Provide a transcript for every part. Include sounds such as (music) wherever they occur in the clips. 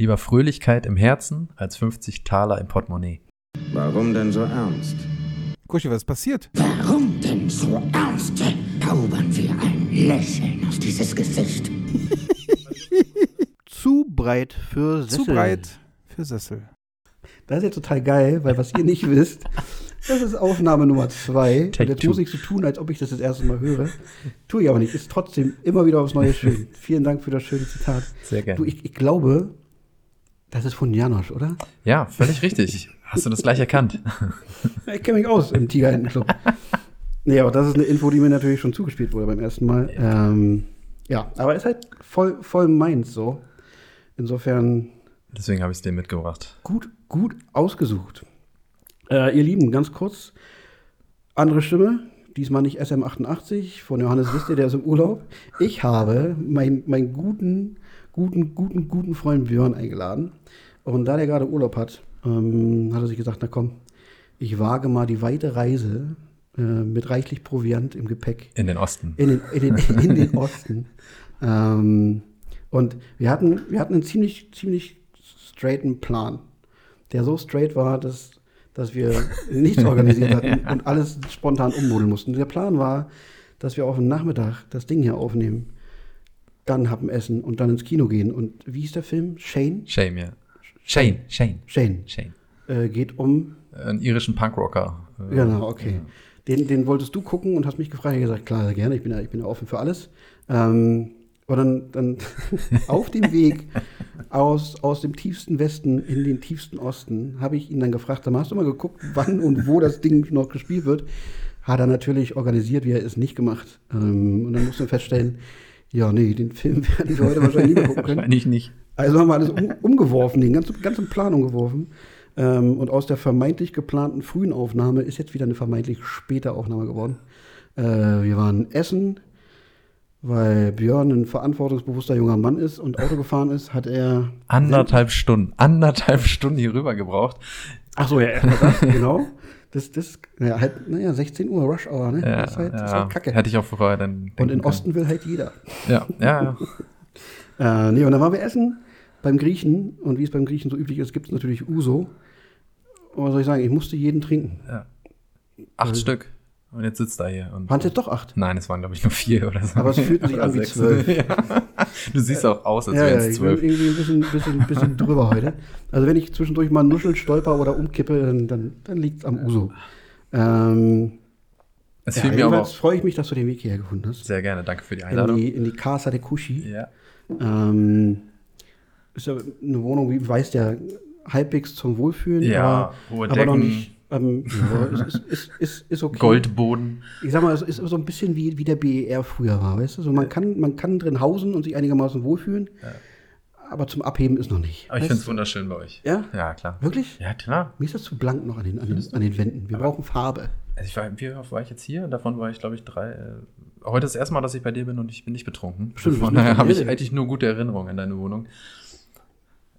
Lieber Fröhlichkeit im Herzen als 50 Taler im Portemonnaie. Warum denn so ernst? Kuschi, was ist passiert? Warum denn so ernst? Zaubern wir ein Lächeln auf dieses Gesicht. (laughs) Zu breit für Sessel. Zu breit für Sessel. Das ist jetzt total geil, weil was ihr nicht wisst, das ist Aufnahme Nummer zwei. Und Take jetzt two. muss ich so tun, als ob ich das das erste Mal höre. Tue ich aber nicht. Ist trotzdem immer wieder aufs Neue schön. Vielen Dank für das schöne Zitat. Sehr gerne. Du, ich, ich glaube, das ist von Janosch, oder? Ja, völlig richtig. Hast du das gleich erkannt? (laughs) Ich kenne mich aus im Tigerhändenclub. nee, aber das ist eine Info, die mir natürlich schon zugespielt wurde beim ersten Mal. Ja, ähm, ja aber ist halt voll, voll meins so. Insofern Deswegen habe ich es dir mitgebracht. gut, gut ausgesucht. Äh, ihr Lieben, ganz kurz, andere Stimme, diesmal nicht SM88 von Johannes Wiste, der ist im Urlaub. Ich habe meinen meinen guten, guten, guten, guten Freund Björn eingeladen. Und da der gerade Urlaub hat, ähm, hat er sich gesagt, na komm, ich wage mal die weite Reise äh, mit reichlich Proviant im Gepäck In den Osten. in den, in den, (laughs) in den Osten. Ähm, und wir hatten, wir hatten einen ziemlich, ziemlich straighten Plan, der so straight war, dass, dass wir (laughs) nichts organisiert hatten und alles spontan ummodeln mussten. Der Plan war, dass wir auf den Nachmittag das Ding hier aufnehmen, dann haben Essen und dann ins Kino gehen. Und wie hieß der Film? Shane? Shame, ja. Shane, Shane, Shane. Shane. Äh, geht um. Einen irischen Punkrocker. Äh, Genau, okay. Den, den wolltest du gucken und hast mich gefragt. Ich habe gesagt, klar, sehr gerne, ich bin ja, ich bin ja offen für alles. Ähm, und dann, dann (laughs) auf dem Weg aus, aus dem tiefsten Westen in den tiefsten Osten habe ich ihn dann gefragt, mal, hast du mal geguckt, wann und wo das Ding noch gespielt wird? Hat er natürlich organisiert, wie er es nicht gemacht. Ähm, und dann mussten wir feststellen, ja, nee, den Film (laughs) werden wir heute wahrscheinlich nicht gucken können. Wahrscheinlich nicht. Also haben wir alles um, umgeworfen, den ganzen, ganzen Plan umgeworfen. Ähm, und aus der vermeintlich geplanten frühen Aufnahme ist jetzt wieder eine vermeintlich späte Aufnahme geworden. Äh, wir waren essen, weil Björn ein verantwortungsbewusster junger Mann ist und Auto gefahren ist, hat er. Anderthalb Stunden. Anderthalb Stunden hier rüber gebraucht. Ach so, ja, das, genau. Das, das, naja, halt, naja, 16 Uhr Rush Hour, ne? Ja, das ist halt, das ist ja. halt Kacke. Hätte ich auch vorher dann. und in. Osten will halt jeder. Ja, ja, ja. (laughs) Äh, nee, und dann waren wir essen beim Griechen. Und wie es beim Griechen so üblich ist, gibt es natürlich Uso. Und was soll ich sagen, ich musste jeden trinken. Acht Stück. Und jetzt sitzt er hier. Waren es jetzt doch acht? Nein, es waren, glaube ich, nur vier oder so. Aber es fühlten sich an wie zwölf. (laughs) Ja. Du siehst auch aus, als Ja, wären ja, es ich bin zwölf. irgendwie ein bisschen, bisschen, bisschen drüber heute. Also wenn ich zwischendurch mal nuschel, stolper oder umkippe, dann, dann, dann liegt es am Uso. Ähm, Es ja, mir aber jedenfalls freue ich mich, dass du den Weg hierher gefunden hast. sehr gerne. Danke für die In Einladung. die, in die Casa de Kushi. Ja. Ähm, ist ja eine Wohnung, wie weißt ja, halbwegs zum Wohlfühlen. Ja, aber, hohe aber noch Decken. nicht. Ähm, ja, (laughs) ist, ist, ist, ist, okay. Goldboden. Ich sag mal, es ist so ein bisschen wie, wie der BER früher war, weißt du? So, man, kann, man kann drin hausen und sich einigermaßen wohlfühlen, aber zum Abheben ist noch nicht. Aber ich finde es wunderschön bei euch. Ja? Ja, klar. Wirklich? Ja, klar. Mir ist das zu blank noch an den, an den, an den Wänden. Wir brauchen Farbe. Also ich war, wie oft war ich jetzt hier? Davon war ich, glaube ich, drei. Äh, heute ist das erste Mal, dass ich bei dir bin und ich bin nicht betrunken. Stimmt, Von daher habe ich eigentlich nur gute Erinnerungen an deine Wohnung.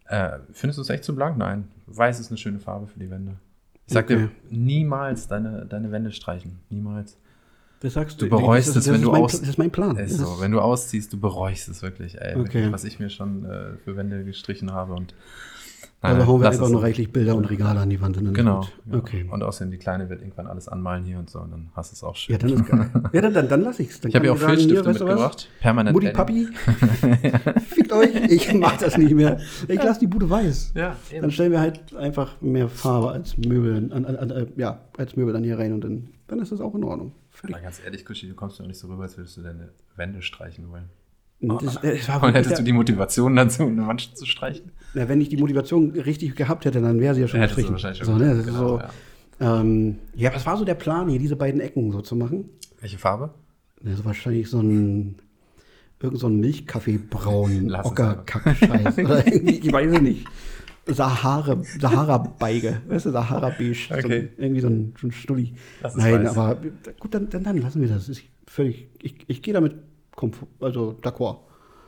Äh, findest du es echt zu blank? Nein. Weiß ist eine schöne Farbe für die Wände. Ich sag Okay. dir, niemals deine, deine Wände streichen. Niemals. Das sagst Du du. bereust das, es, das wenn ist du mein, aus- Das ist mein Plan. Ist so. Wenn du ausziehst, du bereust es wirklich, ey. Okay. Was ich mir schon äh, für Wände gestrichen habe. Und, also Nein, hauen wir einfach nur reichlich Bilder und Regale an die Wand. Und dann Genau. genau. Okay. Und außerdem, die Kleine wird irgendwann alles anmalen hier und so. Und dann hast du es auch schön. Ja, dann ist geil. (laughs) ja, dann, dann, dann lass ich's. Dann ich habe ja auch Filzstifte mitgebracht. Permanent. Mutti. Papi, (laughs) fickt euch, ich mach das nicht mehr. Ich lass die Bude weiß. Ja, Dann stellen wir halt einfach mehr Farbe als Möbel, an, an, an, äh, ja, als Möbel dann hier rein und dann, dann ist das auch in Ordnung. Völlig. Mal ganz ehrlich, Kuschi, du kommst doch nicht so rüber, als würdest du deine Wände streichen wollen. Das, äh, es war Und hättest du die Motivation dazu, eine Wand zu streichen? Na, wenn ich die Motivation richtig gehabt hätte, dann wäre sie ja schon gestrichen. wahrscheinlich so, schon ne? genau, so, ja. ähm, ja, was war so der Plan hier, diese beiden Ecken so zu machen? Welche Farbe? Das ist wahrscheinlich so ein irgend so ein Milchkaffeebraun (laughs) Lass es Ockerkack-Scheiß. Oder (laughs) irgendwie, ich weiß es nicht. Sahara, Sahara-Beige, weißt du, Sahara-Beige. So, Okay. ein- irgendwie so ein, so ein Stulli. Lass es Nein, weiß. aber gut, dann, dann, dann lassen wir das. Ist völlig, ich, ich gehe damit komfort, also d'accord.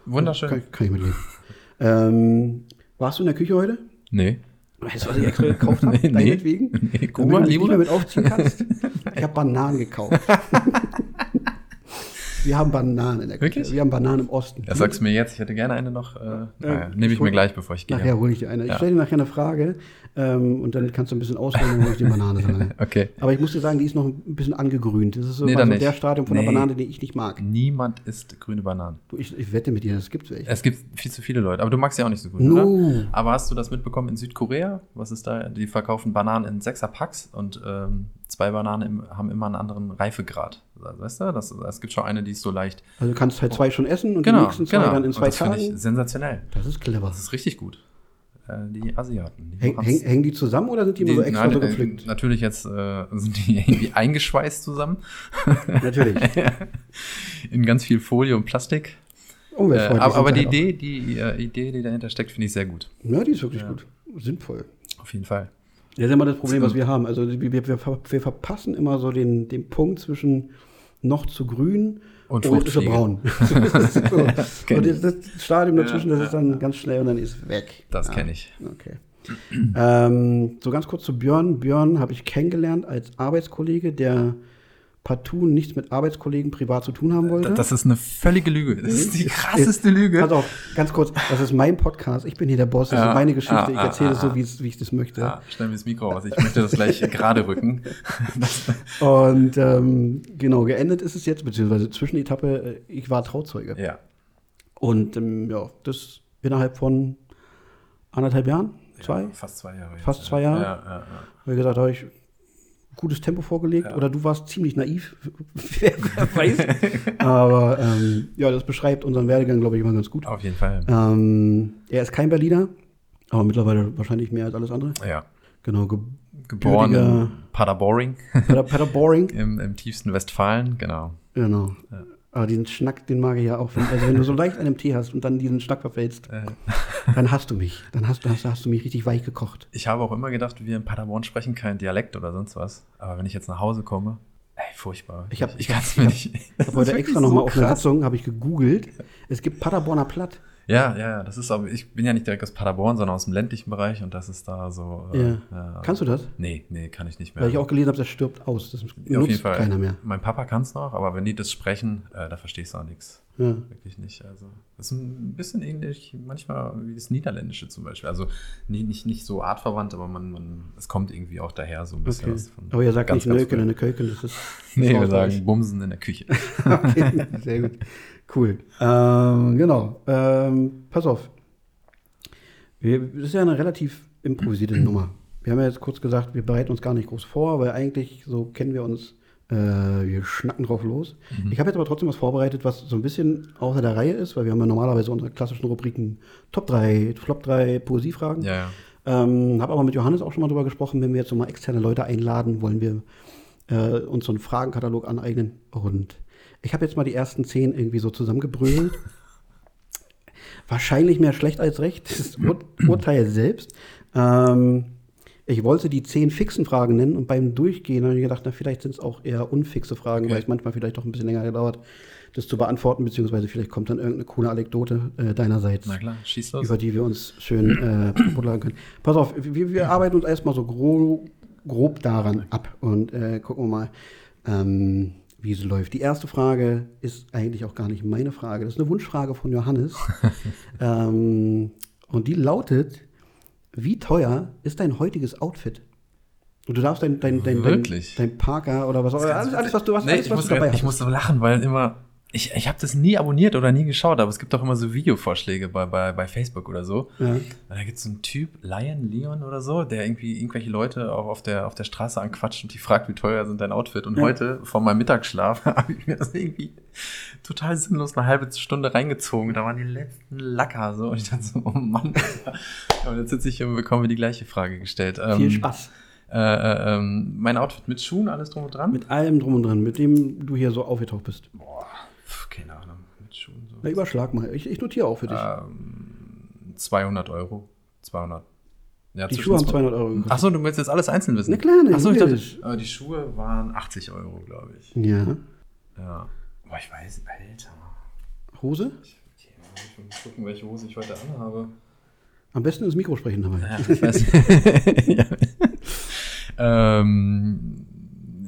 Wunderschön. Kann, kann ich mitleben. (laughs) ähm, warst du in der Küche heute? Nee. Weißt du, was ich extra gekauft (laughs) habe? Nee. Deinetwegen? Nee, guck mal, du lieber. mit aufziehen kannst. Ich habe Bananen gekauft. (laughs) Wir haben Bananen in der Küche. Wirklich? Wir haben Bananen im Osten. Ja, sag's mir jetzt, ich hätte gerne eine noch. Äh, naja, nehme ich mir gleich, bevor ich gehe. Nachher hole ich dir eine. Ich Ja. stelle dir nachher eine Frage ähm, und dann kannst du ein bisschen ausholen und hole ich die Banane rein. (laughs) Okay. Aber ich muss dir sagen, die ist noch ein bisschen angegrünt. Das ist so, Nee, so der Stadium von Nee. der Banane, den ich nicht mag. Niemand isst grüne Bananen. Du, ich, ich wette mit dir, das gibt's welche. Es gibt viel zu viele Leute, aber du magst sie auch nicht so gut, No. oder? Aber hast du das mitbekommen in Südkorea? Was ist da? Die verkaufen Bananen in Sechser-Packs und ähm, zwei Bananen im, haben immer einen anderen Reifegrad. Weißt du? Das, es gibt schon eine, die ist so leicht. Also du kannst halt zwei schon essen und Genau, die nächsten zwei genau. dann in Und zwei das finde Tagen. ich sensationell. Das ist clever. Das ist richtig gut. Äh, die Asiaten. Die Häng, hängen die zusammen oder sind die, immer so extra nein, so äh, gepflückt? Natürlich jetzt äh, (laughs) sind die irgendwie eingeschweißt zusammen. Natürlich. (laughs) in ganz viel Folie und Plastik. Äh, Umweltfreundlich. aber aber die halt Idee, die äh, Idee, die dahinter steckt, finde ich sehr gut. auch. Ja, die ist wirklich gut. Sinnvoll. Auf jeden Fall. Das ist immer das Problem, was wir haben. Also wir, wir, wir, ver- wir verpassen immer so den, den Punkt zwischen noch zu grün Und er Fruchtfliege. braun. (laughs) (laughs) das so. Und das, das Stadium dazwischen, das ist dann ganz schnell und dann ist weg. Das Ja. kenne ich. Okay. ähm, so ganz kurz zu Björn. Björn habe ich kennengelernt als Arbeitskollege, der partout nichts mit Arbeitskollegen privat zu tun haben wollte. Das ist eine völlige Lüge. Das ist die krasseste Lüge. Pass auf, ganz kurz, das ist mein Podcast, ich bin hier der Boss, das Ja. ist meine Geschichte, Ah, ich erzähle es ah, so, wie, wie ich das möchte. Ja, stell mir das Mikro aus. Ich möchte das gleich (laughs) gerade rücken. Und ähm, genau, geendet ist es jetzt, beziehungsweise Zwischenetappe, äh, ich war Trauzeuge. ja. Und ähm, ja, das innerhalb von anderthalb Jahren, zwei, Ja, fast zwei Jahre. jetzt, Fast ja. zwei Jahre? Ja, ja, ja. wie gesagt, habe ich gutes Tempo vorgelegt Ja. oder du warst ziemlich naiv, (laughs) wer, wer weiß. (laughs) Aber ähm, ja, das beschreibt unseren Werdegang, glaube ich, immer ganz gut. Auf jeden Fall. Ähm, er ist kein Berliner, aber mittlerweile wahrscheinlich mehr als alles andere. Ja. Genau, ge Geboren in Paderboring Pader, Paderboring. (laughs) im, im tiefsten Westfalen. Genau. Genau. Aber diesen Schnack, den mag ich ja auch. Wenn, also wenn du so leicht einen Tee hast und dann diesen Schnack verfällst, Äh, dann hast du mich. Dann hast, hast, hast du mich richtig weich gekocht. ich habe auch immer gedacht, wir in Paderborn sprechen kein Dialekt oder sonst was. Aber wenn ich jetzt nach Hause komme, ey, furchtbar. Ich hab- ich kann es mir nicht. Ich habe heute extra wirklich nochmal so auf eine krass. Sitzung, habe ich gegoogelt. Es gibt Paderborner Platt. Ja, ja, ja, das ist aber, ich bin ja nicht direkt aus Paderborn, sondern aus dem ländlichen Bereich und das ist da so. äh, Ja. Kannst du das? Nee, nee, kann ich nicht mehr. Weil ich auch gelesen habe, das stirbt aus. Das Ja, auf nutzt jeden Fall. keiner mehr. Mein Papa kann es noch, aber wenn die das sprechen, äh, da verstehst du auch nichts. Ja. Wirklich nicht. Also, das ist ein bisschen ähnlich, manchmal wie das Niederländische zum Beispiel. Also nie, nicht, nicht so artverwandt, aber man, man, es kommt irgendwie auch daher so ein bisschen Okay. was von. Aber ihr sagt ganz, nicht Nöken in der Köken, (laughs) das ist. Nee, das wir ist sagen Bumsen in der Küche. (laughs) okay, sehr gut. Cool. Ähm, genau. Ähm, pass auf. Wir, das ist ja eine relativ improvisierte (clears throat) Nummer. Wir haben ja jetzt kurz gesagt, wir bereiten uns gar nicht groß vor, weil eigentlich so kennen wir uns, äh, wir schnacken drauf los. Ich habe jetzt aber trotzdem was vorbereitet, was so ein bisschen außer der Reihe ist, weil wir haben ja normalerweise unsere klassischen Rubriken Top 3, Flop 3, Poesiefragen. Ja, ja. Ähm, habe aber mit Johannes auch schon mal drüber gesprochen, wenn wir jetzt so mal externe Leute einladen, wollen wir äh, uns so einen Fragenkatalog aneignen. Und ich habe jetzt mal die ersten zehn irgendwie so zusammengebrüllt. Wahrscheinlich mehr schlecht als recht. Das ist Ur Urteil selbst. Ähm, ich wollte die zehn fixen Fragen nennen und beim Durchgehen habe ich gedacht, na, vielleicht sind es auch eher unfixe Fragen, Okay. weil es manchmal vielleicht doch ein bisschen länger gedauert, das zu beantworten, beziehungsweise vielleicht kommt dann irgendeine coole Anekdote äh, deinerseits Na klar, über die wir uns schön äh, runterladen können. Pass auf, wir, wir arbeiten uns erstmal so grob, grob daran ab und äh, gucken wir mal, ähm, wie es läuft. Die erste Frage ist eigentlich auch gar nicht meine Frage. Das ist eine Wunschfrage von Johannes. (laughs) ähm, und die lautet: Wie teuer ist dein heutiges Outfit? Und du darfst dein, dein, dein, dein, dein Parker oder was auch immer, alles, alles, was du hast, Nee, alles, ich, was muss, du dabei ich hast. muss so lachen, weil immer. Ich, ich habe das nie abonniert oder nie geschaut, aber es gibt auch immer so Videovorschläge bei, bei, bei Facebook oder so. Ja. Und da gibt es so einen Typ, Lion Leon oder so, der irgendwie irgendwelche Leute auch auf der, auf der Straße anquatscht und die fragt, wie teuer sind dein Outfit. Und Ja. heute, vor meinem Mittagsschlaf, (laughs) habe ich mir das irgendwie total sinnlos eine halbe Stunde reingezogen. Da waren die letzten Lacker so. Und ich dachte so, oh Mann. Und jetzt sitze ich hier und bekomme die gleiche Frage gestellt. Viel Ähm, Spaß. Äh, äh, ähm, mein Outfit mit Schuhen, alles drum und dran? Mit allem drum und dran, mit dem du hier so aufgetaucht bist. Boah, keine Ahnung, mit Schuhen so. Na, überschlag mal. Ich, ich notiere auch für dich. Ähm, 200 Euro. 200. Ja, die Schuhe haben zwei- 200 Euro gekostet. Achso, du willst jetzt alles einzeln wissen? Na klar, ne, Achso, ich dachte, äh, die Schuhe waren 80 Euro, glaube ich. Ja. Ja. Boah, ich weiß, Alter. Hose? Okay, ich muss gucken, welche Hose ich heute anhabe. Am besten ins Mikro sprechen dabei. Ja, ich weiß. ja. (laughs) (laughs) ähm,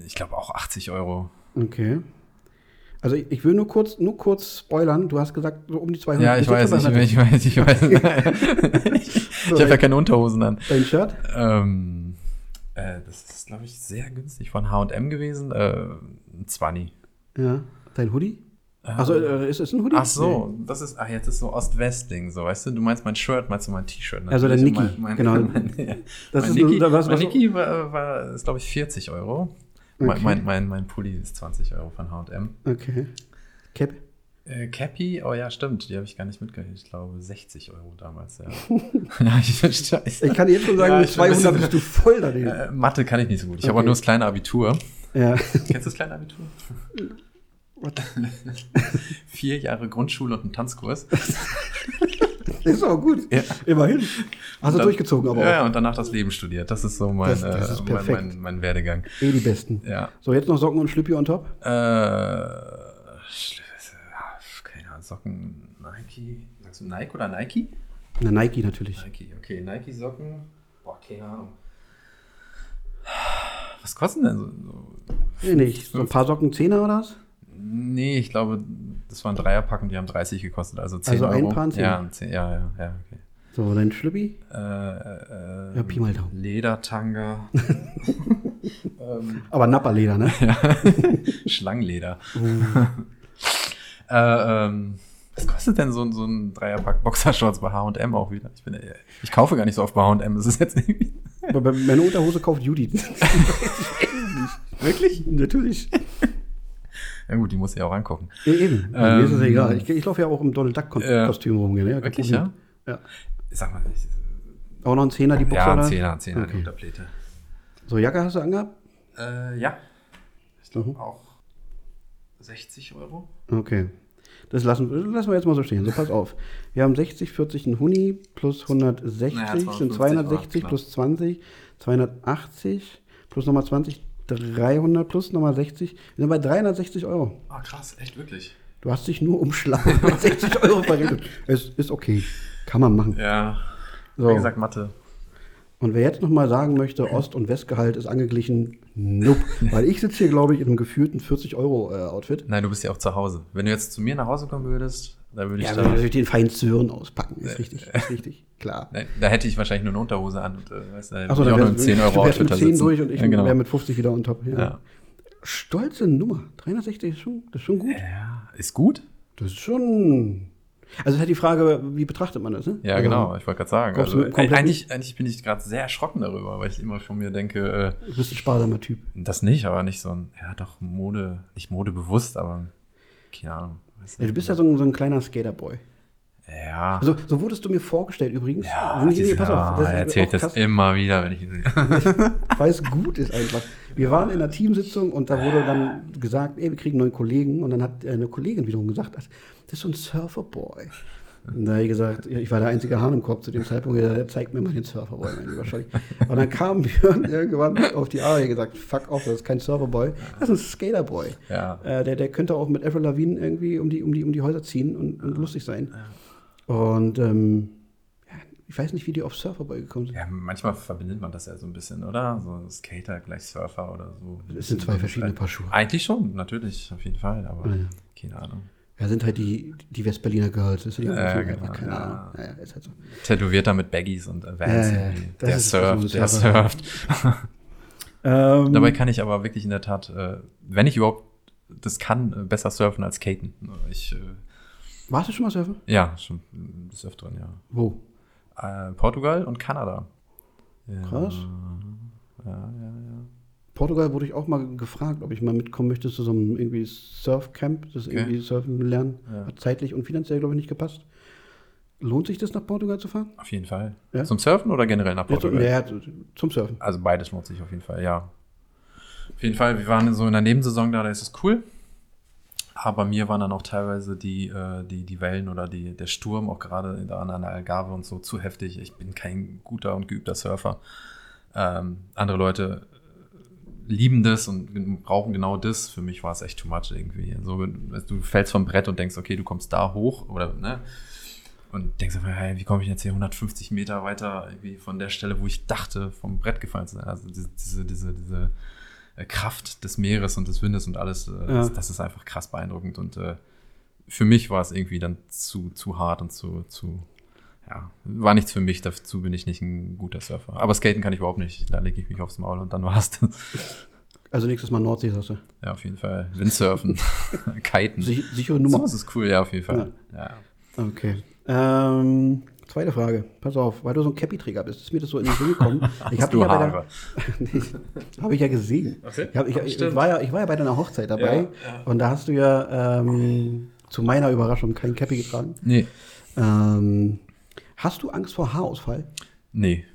ich glaube auch 80 Euro. Okay. Also ich, ich will nur kurz, nur kurz spoilern. Du hast gesagt, so um die 200. Ja, ich weiß, ich, ich weiß, ich weiß. (laughs) (laughs) ich ich habe ja keine Unterhosen an. Dein Shirt? Ähm, äh, das ist, glaube ich, sehr günstig von H&M gewesen. Äh, ein 20. Ja. Dein Hoodie? Also äh, ist es ein Hoodie? Ach so, das ist, ach, jetzt ist so Ost-West-Ding, so, weißt du? Du meinst mein Shirt, meinst du mein T-Shirt? Also der. Niki, Mein, mein, genau. (laughs) Mein, ja. Das mein ist Niki, nur- was- mein was- Niki war, war, ist, glaube ich, 40 Euro. Mein, Okay. mein, mein, mein Pulli ist 20 Euro von H&M. Okay. Cap? Äh, Cappy, oh ja, stimmt, die habe ich gar nicht mitgerechnet. Ich glaube 60 Euro damals, ja. (laughs) ja ich scheiße. Ich kann dir jetzt schon sagen, Ja, mit ich bin ein 200 bisschen- bist du voll daneben. Äh, Mathe kann ich nicht so gut. Ich habe Okay. auch nur das kleine Abitur. Ja. Kennst du das kleine Abitur? (laughs) Vier Jahre Grundschule und ein Tanzkurs. (laughs) (laughs) Ist auch gut. Ja. Immerhin. Hast du durchgezogen, aber Ja, ja, auch. und danach das Leben studiert. Das ist so mein, Das- das ist äh, mein, mein, mein Werdegang. Eh die Besten. Ja. So, jetzt noch Socken und Schlüppi on top? Äh, keine Ahnung, Socken, Nike. Sagst du Nike oder Nike? Na, Nike natürlich. Nike, okay. Nike-Socken. Boah, keine Ahnung. Was kosten denn so? so? Nee, nicht. So ein paar Socken, Zehner oder was? Nee, ich glaube, das waren Dreierpack und die haben 30 gekostet, also 10 Also ein Euro. Paar und 10? Ja, ein 10, ja, ja, ja, okay. So, dein Schlüppi? Äh, äh, Ja, Pi mal Daumen. Ledertanga. (laughs) ähm, Aber Napperleder, ne? (laughs) Schlangenleder. Uh. (laughs) äh, ähm, was kostet denn so, ein- so ein Dreierpack Boxershorts bei H&M auch wieder? Ich, bin, ich kaufe gar nicht so oft bei H&M. Das ist jetzt irgendwie... Meine Unterhose kauft Judy. Wirklich? Natürlich. (laughs) Ja gut, die muss ich auch angucken. Ja, eben. Mir ist es Ähm, egal. Ich, ich laufe ja auch im Donald. Duck-Kostüm rum. Ja, Wirklich, ja? Ja. Sag mal, ich, Auch noch ein Zehner, die Boxer ja, ein? Zehner, ein Zehner, Okay. Unterpläte. So, Jacke hast du angehabt? Äh, ja. Ich glaube Mhm. auch 60 Euro. Okay. Das lassen, lassen wir jetzt mal so stehen. So, pass auf. Wir haben 60, 40 ein Huni plus 160 Naja, sind 250 260 war plus 20, 280 plus nochmal 20, 300 plus nochmal 60. Wir sind bei 360 Euro. Ah, krass, echt wirklich. Du hast dich nur umschlagen (laughs) mit 60 Euro verrechnet. Es ist okay. Kann man machen. Ja. So. Wie gesagt, Mathe. Und wer jetzt nochmal sagen möchte, Ost- und Westgehalt ist angeglichen, nope. Weil ich sitze hier, glaube ich, in einem gefühlten 40-Euro-Outfit. Nein, du bist ja auch zu Hause. Wenn du jetzt zu mir nach Hause kommen würdest, da würde ich Ja, da. wir natürlich den feinen Zöhren auspacken. Ist richtig, (laughs) ist richtig. Klar. Da hätte ich wahrscheinlich nur eine Unterhose an und äh, weißt da Achso, ich dann auch ein 10 du Euro Outfit mit da 10 sitzen. durch und ich ja, genau. wäre mit 50 wieder on top. Ja. Ja. Stolze Nummer. 360 ist schon, das ist schon gut. ja, ist gut? Das ist schon. Also, es ist halt die Frage, wie betrachtet man das, ne? Ja, Also, genau, ich wollte gerade sagen. Also, eigentlich, eigentlich bin ich gerade sehr erschrocken darüber, weil ich immer von mir denke, äh, Du bist ein sparsamer Typ. das nicht, aber nicht so ein, ja doch, Mode, nicht modebewusst, aber keine Ahnung. Ja, du bist ja so ein, so ein kleiner Skaterboy. ja. Also, so wurdest du mir vorgestellt übrigens. ja, Nee, nee, pass auf. Das er erzählt das krass. immer wieder, wenn ich ihn weil es gut ist einfach. Wir waren in einer Teamsitzung und da wurde dann gesagt, ey, wir kriegen neuen Kollegen. Und dann hat eine Kollegin wiederum gesagt, das ist so ein Surferboy. Und da habe ich gesagt, ja, ich war der einzige Hahn im Kopf zu dem Zeitpunkt, der zeigt mir mal den Surferboy, mein lieber Scholli. Und dann kam (laughs) Björn irgendwann auf die und gesagt, fuck off, das ist kein Surferboy, das ist ein Skaterboy. Ja. Äh, der, der könnte auch mit Avril Lavigne irgendwie um die, um die, um die Häuser ziehen und, und lustig sein. Und ähm, ja, ich weiß nicht, wie die auf Surferboy gekommen sind. Ja, manchmal verbindet man das ja so ein bisschen, oder? So Skater gleich Surfer oder so. Das sind zwei verschiedene Paar Schuhe. Eigentlich schon, natürlich, auf jeden Fall, aber Ja, ja. keine Ahnung. Ja, sind halt die, die Westberliner Girls. Ist ja, genau, keine ja. Ahnung. Ja, ja, ist halt so. Tätowierter mit Baggies und äh, Vans. Ja, ja, der surft, der surft. (laughs) Ähm, Dabei kann ich aber wirklich in der Tat, äh, wenn ich überhaupt das kann, äh, besser surfen als skaten. Ich, warst du schon mal surfen? ja, schon des Öfteren, ja. Wo? Portugal und Kanada. Krass. Ja, ja, ja. Portugal wurde ich auch mal gefragt, ob ich mal mitkommen möchte zu so einem irgendwie Surfcamp, das Okay. irgendwie surfen lernen. Ja. Hat zeitlich und finanziell, glaube ich, nicht gepasst. Lohnt sich das, nach Portugal zu fahren? Auf jeden Fall. Ja? Zum Surfen oder generell nach Portugal? ja, zum Surfen. Also beides lohnt sich auf jeden Fall, ja. Auf jeden Fall, wir waren so in der Nebensaison da, da ist es cool. Aber mir waren dann auch teilweise die, äh, die, die Wellen oder die, der Sturm, auch gerade da an der Algarve und so, zu heftig. Ich bin kein guter und geübter Surfer. Ähm, andere Leute lieben das und brauchen genau das. Für mich war es echt too much irgendwie. So, du fällst vom Brett und denkst, okay, du kommst da hoch oder, ne? Und denkst einfach, hey, wie komme ich jetzt hier 150 Meter weiter irgendwie von der Stelle, wo ich dachte, vom Brett gefallen zu sein. Also diese, diese, diese, diese äh, Kraft des Meeres und des Windes und alles, äh, Ja. das, das ist einfach krass beeindruckend. Und äh, für mich war es irgendwie dann zu, zu hart und zu, zu, ja, war nichts für mich, dazu bin ich nicht ein guter Surfer. Aber skaten kann ich überhaupt nicht. Da lege ich mich aufs Maul und dann war's das. Also nächstes Mal Nordsee, sagst du. Ja, auf jeden Fall. Windsurfen, (laughs) Kiten. Sich, sichere Nummer. So ist cool, ja, auf jeden Fall. Ja. Okay. Ähm, zweite Frage. Pass auf, weil du so ein Cappy-Träger bist, ist mir das so in den Sinn gekommen. (laughs) Ich Hast habe du ja Haare? (laughs) habe ich ja gesehen. Okay. Ich, hab, ich, ich, war ja, ich war ja bei deiner Hochzeit dabei Ja, ja. und da hast du ja ähm, zu meiner Überraschung kein Cappy getragen. Nee. Ähm, hast du Angst vor Haarausfall? Nee.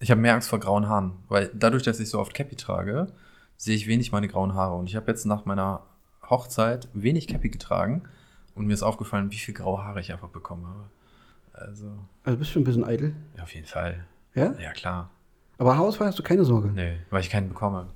Ich habe mehr Angst vor grauen Haaren, weil dadurch, dass ich so oft Cappy trage, sehe ich wenig meine grauen Haare. Und ich habe jetzt nach meiner Hochzeit wenig Cappy getragen und mir ist aufgefallen, wie viel graue Haare ich einfach bekommen habe. Also, Also bist du ein bisschen eitel? ja, auf jeden Fall. Ja? Ja, klar. Aber Haarausfall hast du keine Sorge. Nee, weil ich keinen bekomme.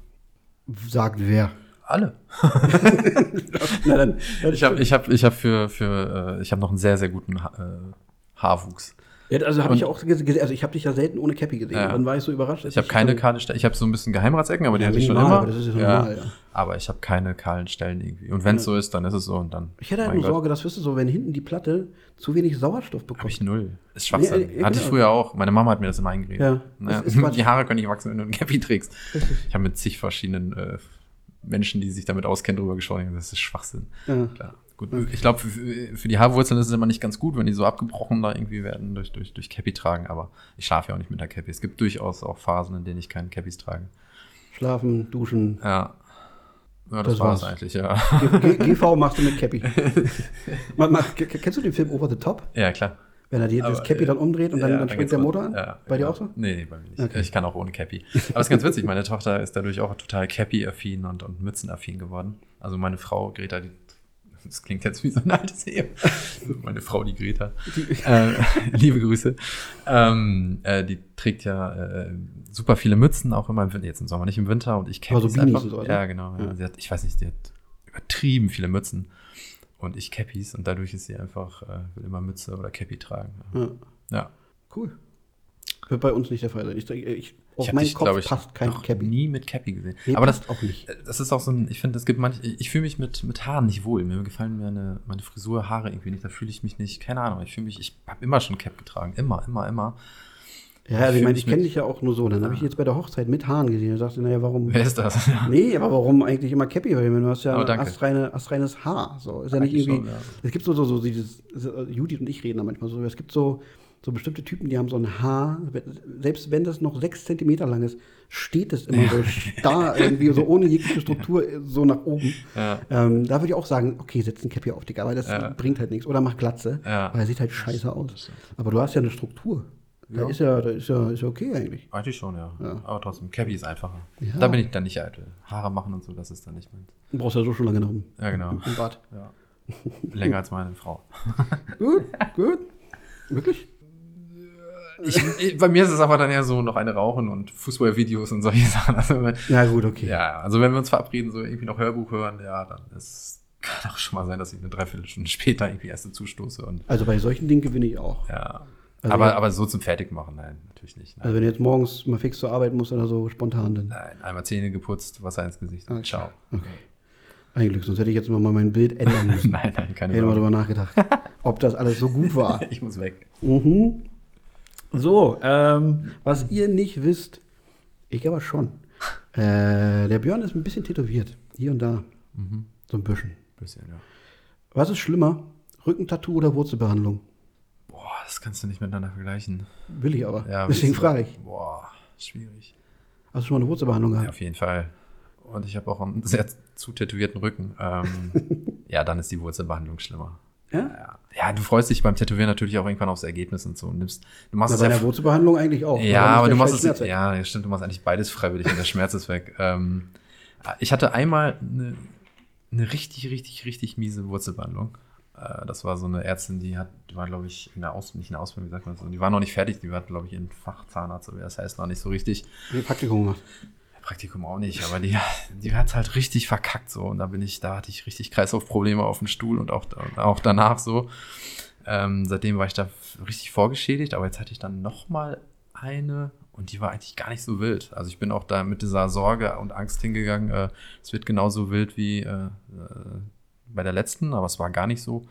Sagt wer? Alle. (laughs) Na dann, (laughs) Ich habe ich hab, ich hab für, für äh, ich habe noch einen sehr, sehr guten ha äh, Haarwuchs. Ja, also habe ich auch gesehen, also ich habe dich ja selten ohne Cappy gesehen. Ja. Dann war ich so überrascht. Ich habe keine kahlen Stellen. Ich habe so ein bisschen Geheimratsecken, aber die Ja, hatte ich schon immer. aber das ist ja normal, ja. Aber ich habe keine kahlen Stellen irgendwie. Und wenn es so ist, dann ist es so und dann. Ich hätte halt nur Gott, Sorge, dass, weißt du, so, wenn hinten die Platte zu wenig Sauerstoff Hab bekommt. ich null. Ist Schwachsinn. Nee, äh, Hatte ich genau. früher auch. Meine Mama hat mir das immer eingeredet. Ja, Naja, das Quatsch. (laughs) die Haare können nicht wachsen, wenn du ein Cappy trägst. Ich habe mit zig verschiedenen äh, Menschen, die sich damit auskennen, drüber gesprochen. Das ist Schwachsinn. Ja. Klar. Gut. Ich glaube, für, für die Haarwurzeln ist es immer nicht ganz gut, wenn die so abgebrochen da irgendwie werden durch, durch, durch Cappy tragen. Aber ich schlafe ja auch nicht mit der Cappy. Es gibt durchaus auch Phasen, in denen ich keine Cappies trage. Schlafen, duschen. Ja. Ja, das, Das war es war's. eigentlich, ja. G GV (laughs) machst du mit Cappy. Man, man, kennst du den Film Over the Top? Ja, klar. Wenn er die, das Cappy äh, dann umdreht und dann, Ja, dann geht's springt der. Motor an? Ja, bei dir genau. auch so? Nee, nee, bei mir nicht. Okay. Ich kann auch ohne Cappy. Aber es ist ganz witzig, meine Tochter ist dadurch auch total Cappy-affin und, und Mützen-affin geworden. Also meine Frau, Greta, die, das klingt jetzt wie so ein altes Ehe. (laughs) meine Frau, die Greta. (laughs) äh, liebe Grüße. Ähm, äh, die trägt ja äh, super viele Mützen, auch immer im Winter, jetzt im Sommer, nicht im Winter. Und ich so Cappies Beanies einfach. und sowas, ja, ne? genau. Ja. Sie hat, ich weiß nicht, die hat übertrieben viele Mützen. Und ich Cappies und dadurch ist sie einfach, äh, will immer Mütze oder Cappy tragen. Ja. Ja. Cool. Wird bei uns nicht der Fall sein. Ich, ich, auf Ich meinen dich, Kopf ich, passt kein Cappy. nie mit Cappy gesehen. Nee, aber das, auch nicht. das ist auch so ein, ich finde, es gibt manche, ich fühle mich mit, mit Haaren nicht wohl. Mir gefallen meine, meine Frisur, Haare irgendwie nicht. Da fühle ich mich nicht, keine Ahnung. Ich fühle mich, ich habe immer schon Cap getragen. Immer, immer, immer. Ja, also ich meine, ich kenne dich ja auch nur so. Dann habe ich jetzt bei der Hochzeit mit Haaren gesehen und sagte, naja, warum? Wer ist das? (laughs) Nee, aber warum eigentlich immer Cappy? Weil du hast ja Oh, astreine, astreines Haar. So. Ist ja nicht irgendwie. schon, ja. Es gibt so, so, so dieses, Judith und ich reden da manchmal so. Es gibt so, so bestimmte Typen, die haben so ein Haar, selbst wenn das noch sechs Zentimeter lang ist, steht es immer so starr, irgendwie so ohne jegliche Struktur so nach oben. Ja. Ähm, da würde ich auch sagen, okay, setz ein Cappy auf, Digga, weil das Ja. bringt halt nichts. Oder mach Glatze, Ja. weil er sieht halt scheiße aus. Aber du hast ja eine Struktur. Da Ja. ist ja, da ist ja, ist ja okay eigentlich. Eigentlich schon, ja. Ja. Aber trotzdem, Cappy ist einfacher. Ja. Da bin ich dann nicht eitel. Haare machen und so, das ist dann nicht meins. Du brauchst ja so schon lange noch im, Ja, genau. im Bad. Ja. Länger als meine Frau. (laughs) Gut, gut. Wirklich? Ich, ich, bei mir ist es aber dann eher so noch eine rauchen und Fußballvideos und solche (laughs) Sachen. Also, wenn- Ja, gut, okay. ja, also wenn wir uns verabreden, so irgendwie noch Hörbuch hören, ja, dann ist, kann auch schon mal sein, dass ich eine Dreiviertelstunde später irgendwie erst dazustoße und Also bei solchen Dingen gewinne ich auch. ja. Also aber, ja. aber so zum Fertigmachen, nein, natürlich nicht. Nein. Also wenn du jetzt morgens mal fix zur Arbeit musst oder so, spontan dann. nein, einmal Zähne geputzt, Wasser ins Gesicht und Okay. ciao. Okay. Ein Glück, sonst hätte ich jetzt mal mein Bild ändern (laughs) müssen. Nein, nein, keine Hätte mal drüber nachgedacht, ob das alles so gut war. (laughs) Ich muss weg. Mhm. So, ähm, was ihr nicht wisst, ich aber schon. Äh, der Björn ist ein bisschen tätowiert. Hier und da. Mhm. So ein bisschen. Bisschen, ja. Was ist schlimmer? Rückentattoo oder Wurzelbehandlung? Boah, das kannst du nicht miteinander vergleichen. Will ich aber. Ja, Deswegen frage ich. Boah, schwierig. Hast du schon mal eine Wurzelbehandlung Ja, gehabt? auf jeden Fall. Und ich habe auch einen sehr zu tätowierten Rücken. Ähm, (laughs) ja, dann ist die Wurzelbehandlung schlimmer. Ja? Ja. du freust dich beim Tätowieren natürlich auch irgendwann aufs Ergebnis und so. Und nimmst, du machst Na, es bei ja der Wurzelbehandlung eigentlich auch. ja, aber du machst es, ja, stimmt, du machst eigentlich beides freiwillig und der Schmerz ist weg. Ähm, ich hatte einmal eine, eine richtig, richtig, richtig miese Wurzelbehandlung. Äh, das war so eine Ärztin, die hat, die war, glaube ich, in der Ausbildung, nicht in der Ausbildung, wie sagt man so, die war noch nicht fertig, die war, glaube ich, in Fachzahnarzt, aber das heißt noch nicht so richtig. Praktikum gemacht. Praktikum auch nicht, aber die, die hat halt richtig verkackt so und da bin ich, da hatte ich richtig Kreislaufprobleme auf dem Stuhl und auch, auch danach so. Ähm, seitdem war ich da richtig vorgeschädigt, aber jetzt hatte ich dann noch mal eine und die war eigentlich gar nicht so wild. Also ich bin auch da mit dieser Sorge und Angst hingegangen, äh, es wird genauso wild wie äh, äh, bei der letzten, aber es war gar nicht so.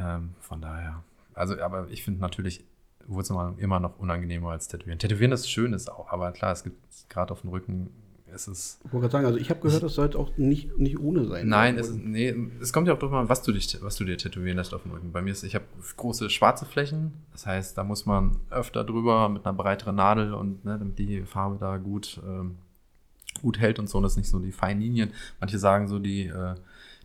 Ähm, von daher. Also, aber ich finde natürlich Wurzelbehandlung immer noch unangenehmer als Tätowieren. Tätowieren ist schön, ist auch, aber klar, es gibt gerade auf dem Rücken, es ist Ich wollte gerade sagen, also ich habe gehört, das sollte auch nicht, nicht ohne sein. Nein, es, nee, es kommt ja auch drauf an, was du, dich, was du dir tätowieren lässt auf dem Rücken. Bei mir ist, ich habe große schwarze Flächen, das heißt, da muss man öfter drüber mit einer breiteren Nadel und ne, damit die Farbe da gut, ähm, gut hält und so, und das nicht so die feinen Linien. Manche sagen so, die, äh,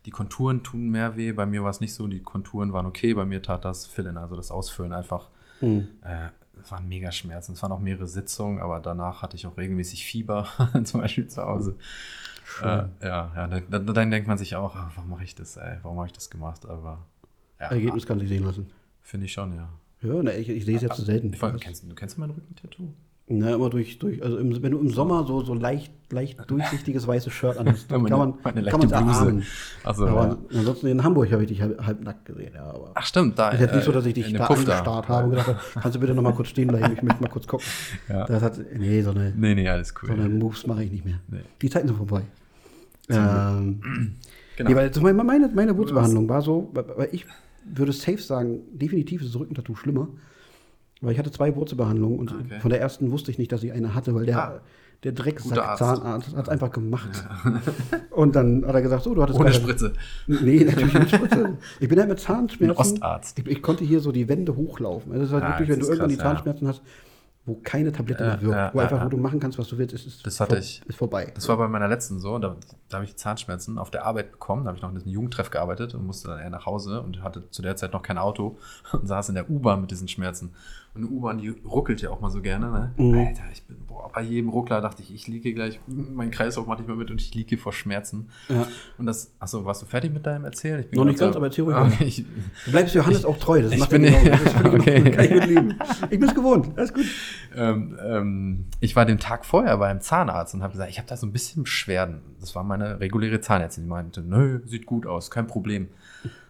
die Konturen tun mehr weh, bei mir war es nicht so, die Konturen waren okay, bei mir tat das Fillen, also das Ausfüllen einfach Hm. äh, es waren mega Schmerzen. Es waren auch mehrere Sitzungen, aber danach hatte ich auch regelmäßig Fieber, (laughs) zum Beispiel zu Hause. Äh, ja, ja dann, dann, dann denkt man sich auch, ah, warum mache ich das, ey? Warum habe ich das gemacht? Aber ja, Ergebnis kann sich sehen lassen. finde ich schon, ja. Ja, ne, ich, ich sehe es jetzt zu selten. Ich, weiß, kennst, du kennst mein Rückentattoo? Na, immer durch, durch also im, wenn du im Sommer so, so leicht, leicht durchsichtiges weißes Shirt (laughs) anhast, dann Meine- kann man (laughs) meine kann man erahnen. Also, aber ansonsten in Hamburg habe ich dich halb, halb nackt gesehen, ja, aber Ach stimmt, da. ist jetzt nicht so, äh, dass ich dich in dem da angestarrt habe und gedacht habe, kannst du bitte noch mal kurz stehen bleiben, ich möchte mal kurz gucken. (laughs) Ja. Das hat, nee, so eine, Nee, nee, alles so eine cool. Moves mache ich nicht mehr. Nee. Die Zeiten sind vorbei. Ähm, (clears throat) Genau. nee, weil Beispiel meine, meine Wurzelbehandlung war so, weil weil ich würde safe sagen, definitiv ist das Rückentattoo schlimmer. Weil ich hatte zwei Wurzelbehandlungen und Okay. von der ersten wusste ich nicht, dass ich eine hatte, weil der, Ah. der Guter Drecksack Arzt. Zahnarzt hat es einfach gemacht. (laughs) Und dann hat er gesagt, so, du hattest Ohne keine- Spritze. Nee, natürlich mit Spritze. Ich bin halt mit Ein Zahnschmerzen. Ostarzt. Ich, ich konnte hier so die Wände hochlaufen. Also das ist halt Ah, wirklich, wenn du irgendwann die krass, ja. Zahnschmerzen hast, wo keine Tablette Ja, mehr wirkt, ja, wo ja, einfach, ja. wo du machen kannst, was du willst, ist, ist, Das hatte vor- ich. ist vorbei. Das war bei meiner letzten so, da, da habe ich Zahnschmerzen auf der Arbeit bekommen. Da habe ich noch in diesem Jugendtreff gearbeitet und musste dann eher nach Hause und hatte zu der Zeit noch kein Auto (laughs) und saß in der U-Bahn mit diesen Schmerzen. Eine U-Bahn, die ruckelt ja auch mal so gerne. Ne? Mhm. Alter, ich bin, boah, bei jedem Ruckler dachte ich, ich liege gleich, mein Kreislauf macht nicht mehr mit und ich liege vor Schmerzen. Ja. Und das, achso, warst du fertig mit deinem Erzählen? Ich Noch nicht ganz, aber ruhig Okay, ich, Du bleibst Johannes auch treu. Das ich macht bin- er genau. Das okay. (laughs) Kann ich mitleben. Ich bin es gewohnt. Alles gut. ähm, ähm, ich war den Tag vorher beim Zahnarzt und habe gesagt, ich habe da so ein bisschen Beschwerden. Das war meine reguläre Zahnärztin, die meinte, nö, sieht gut aus, kein Problem.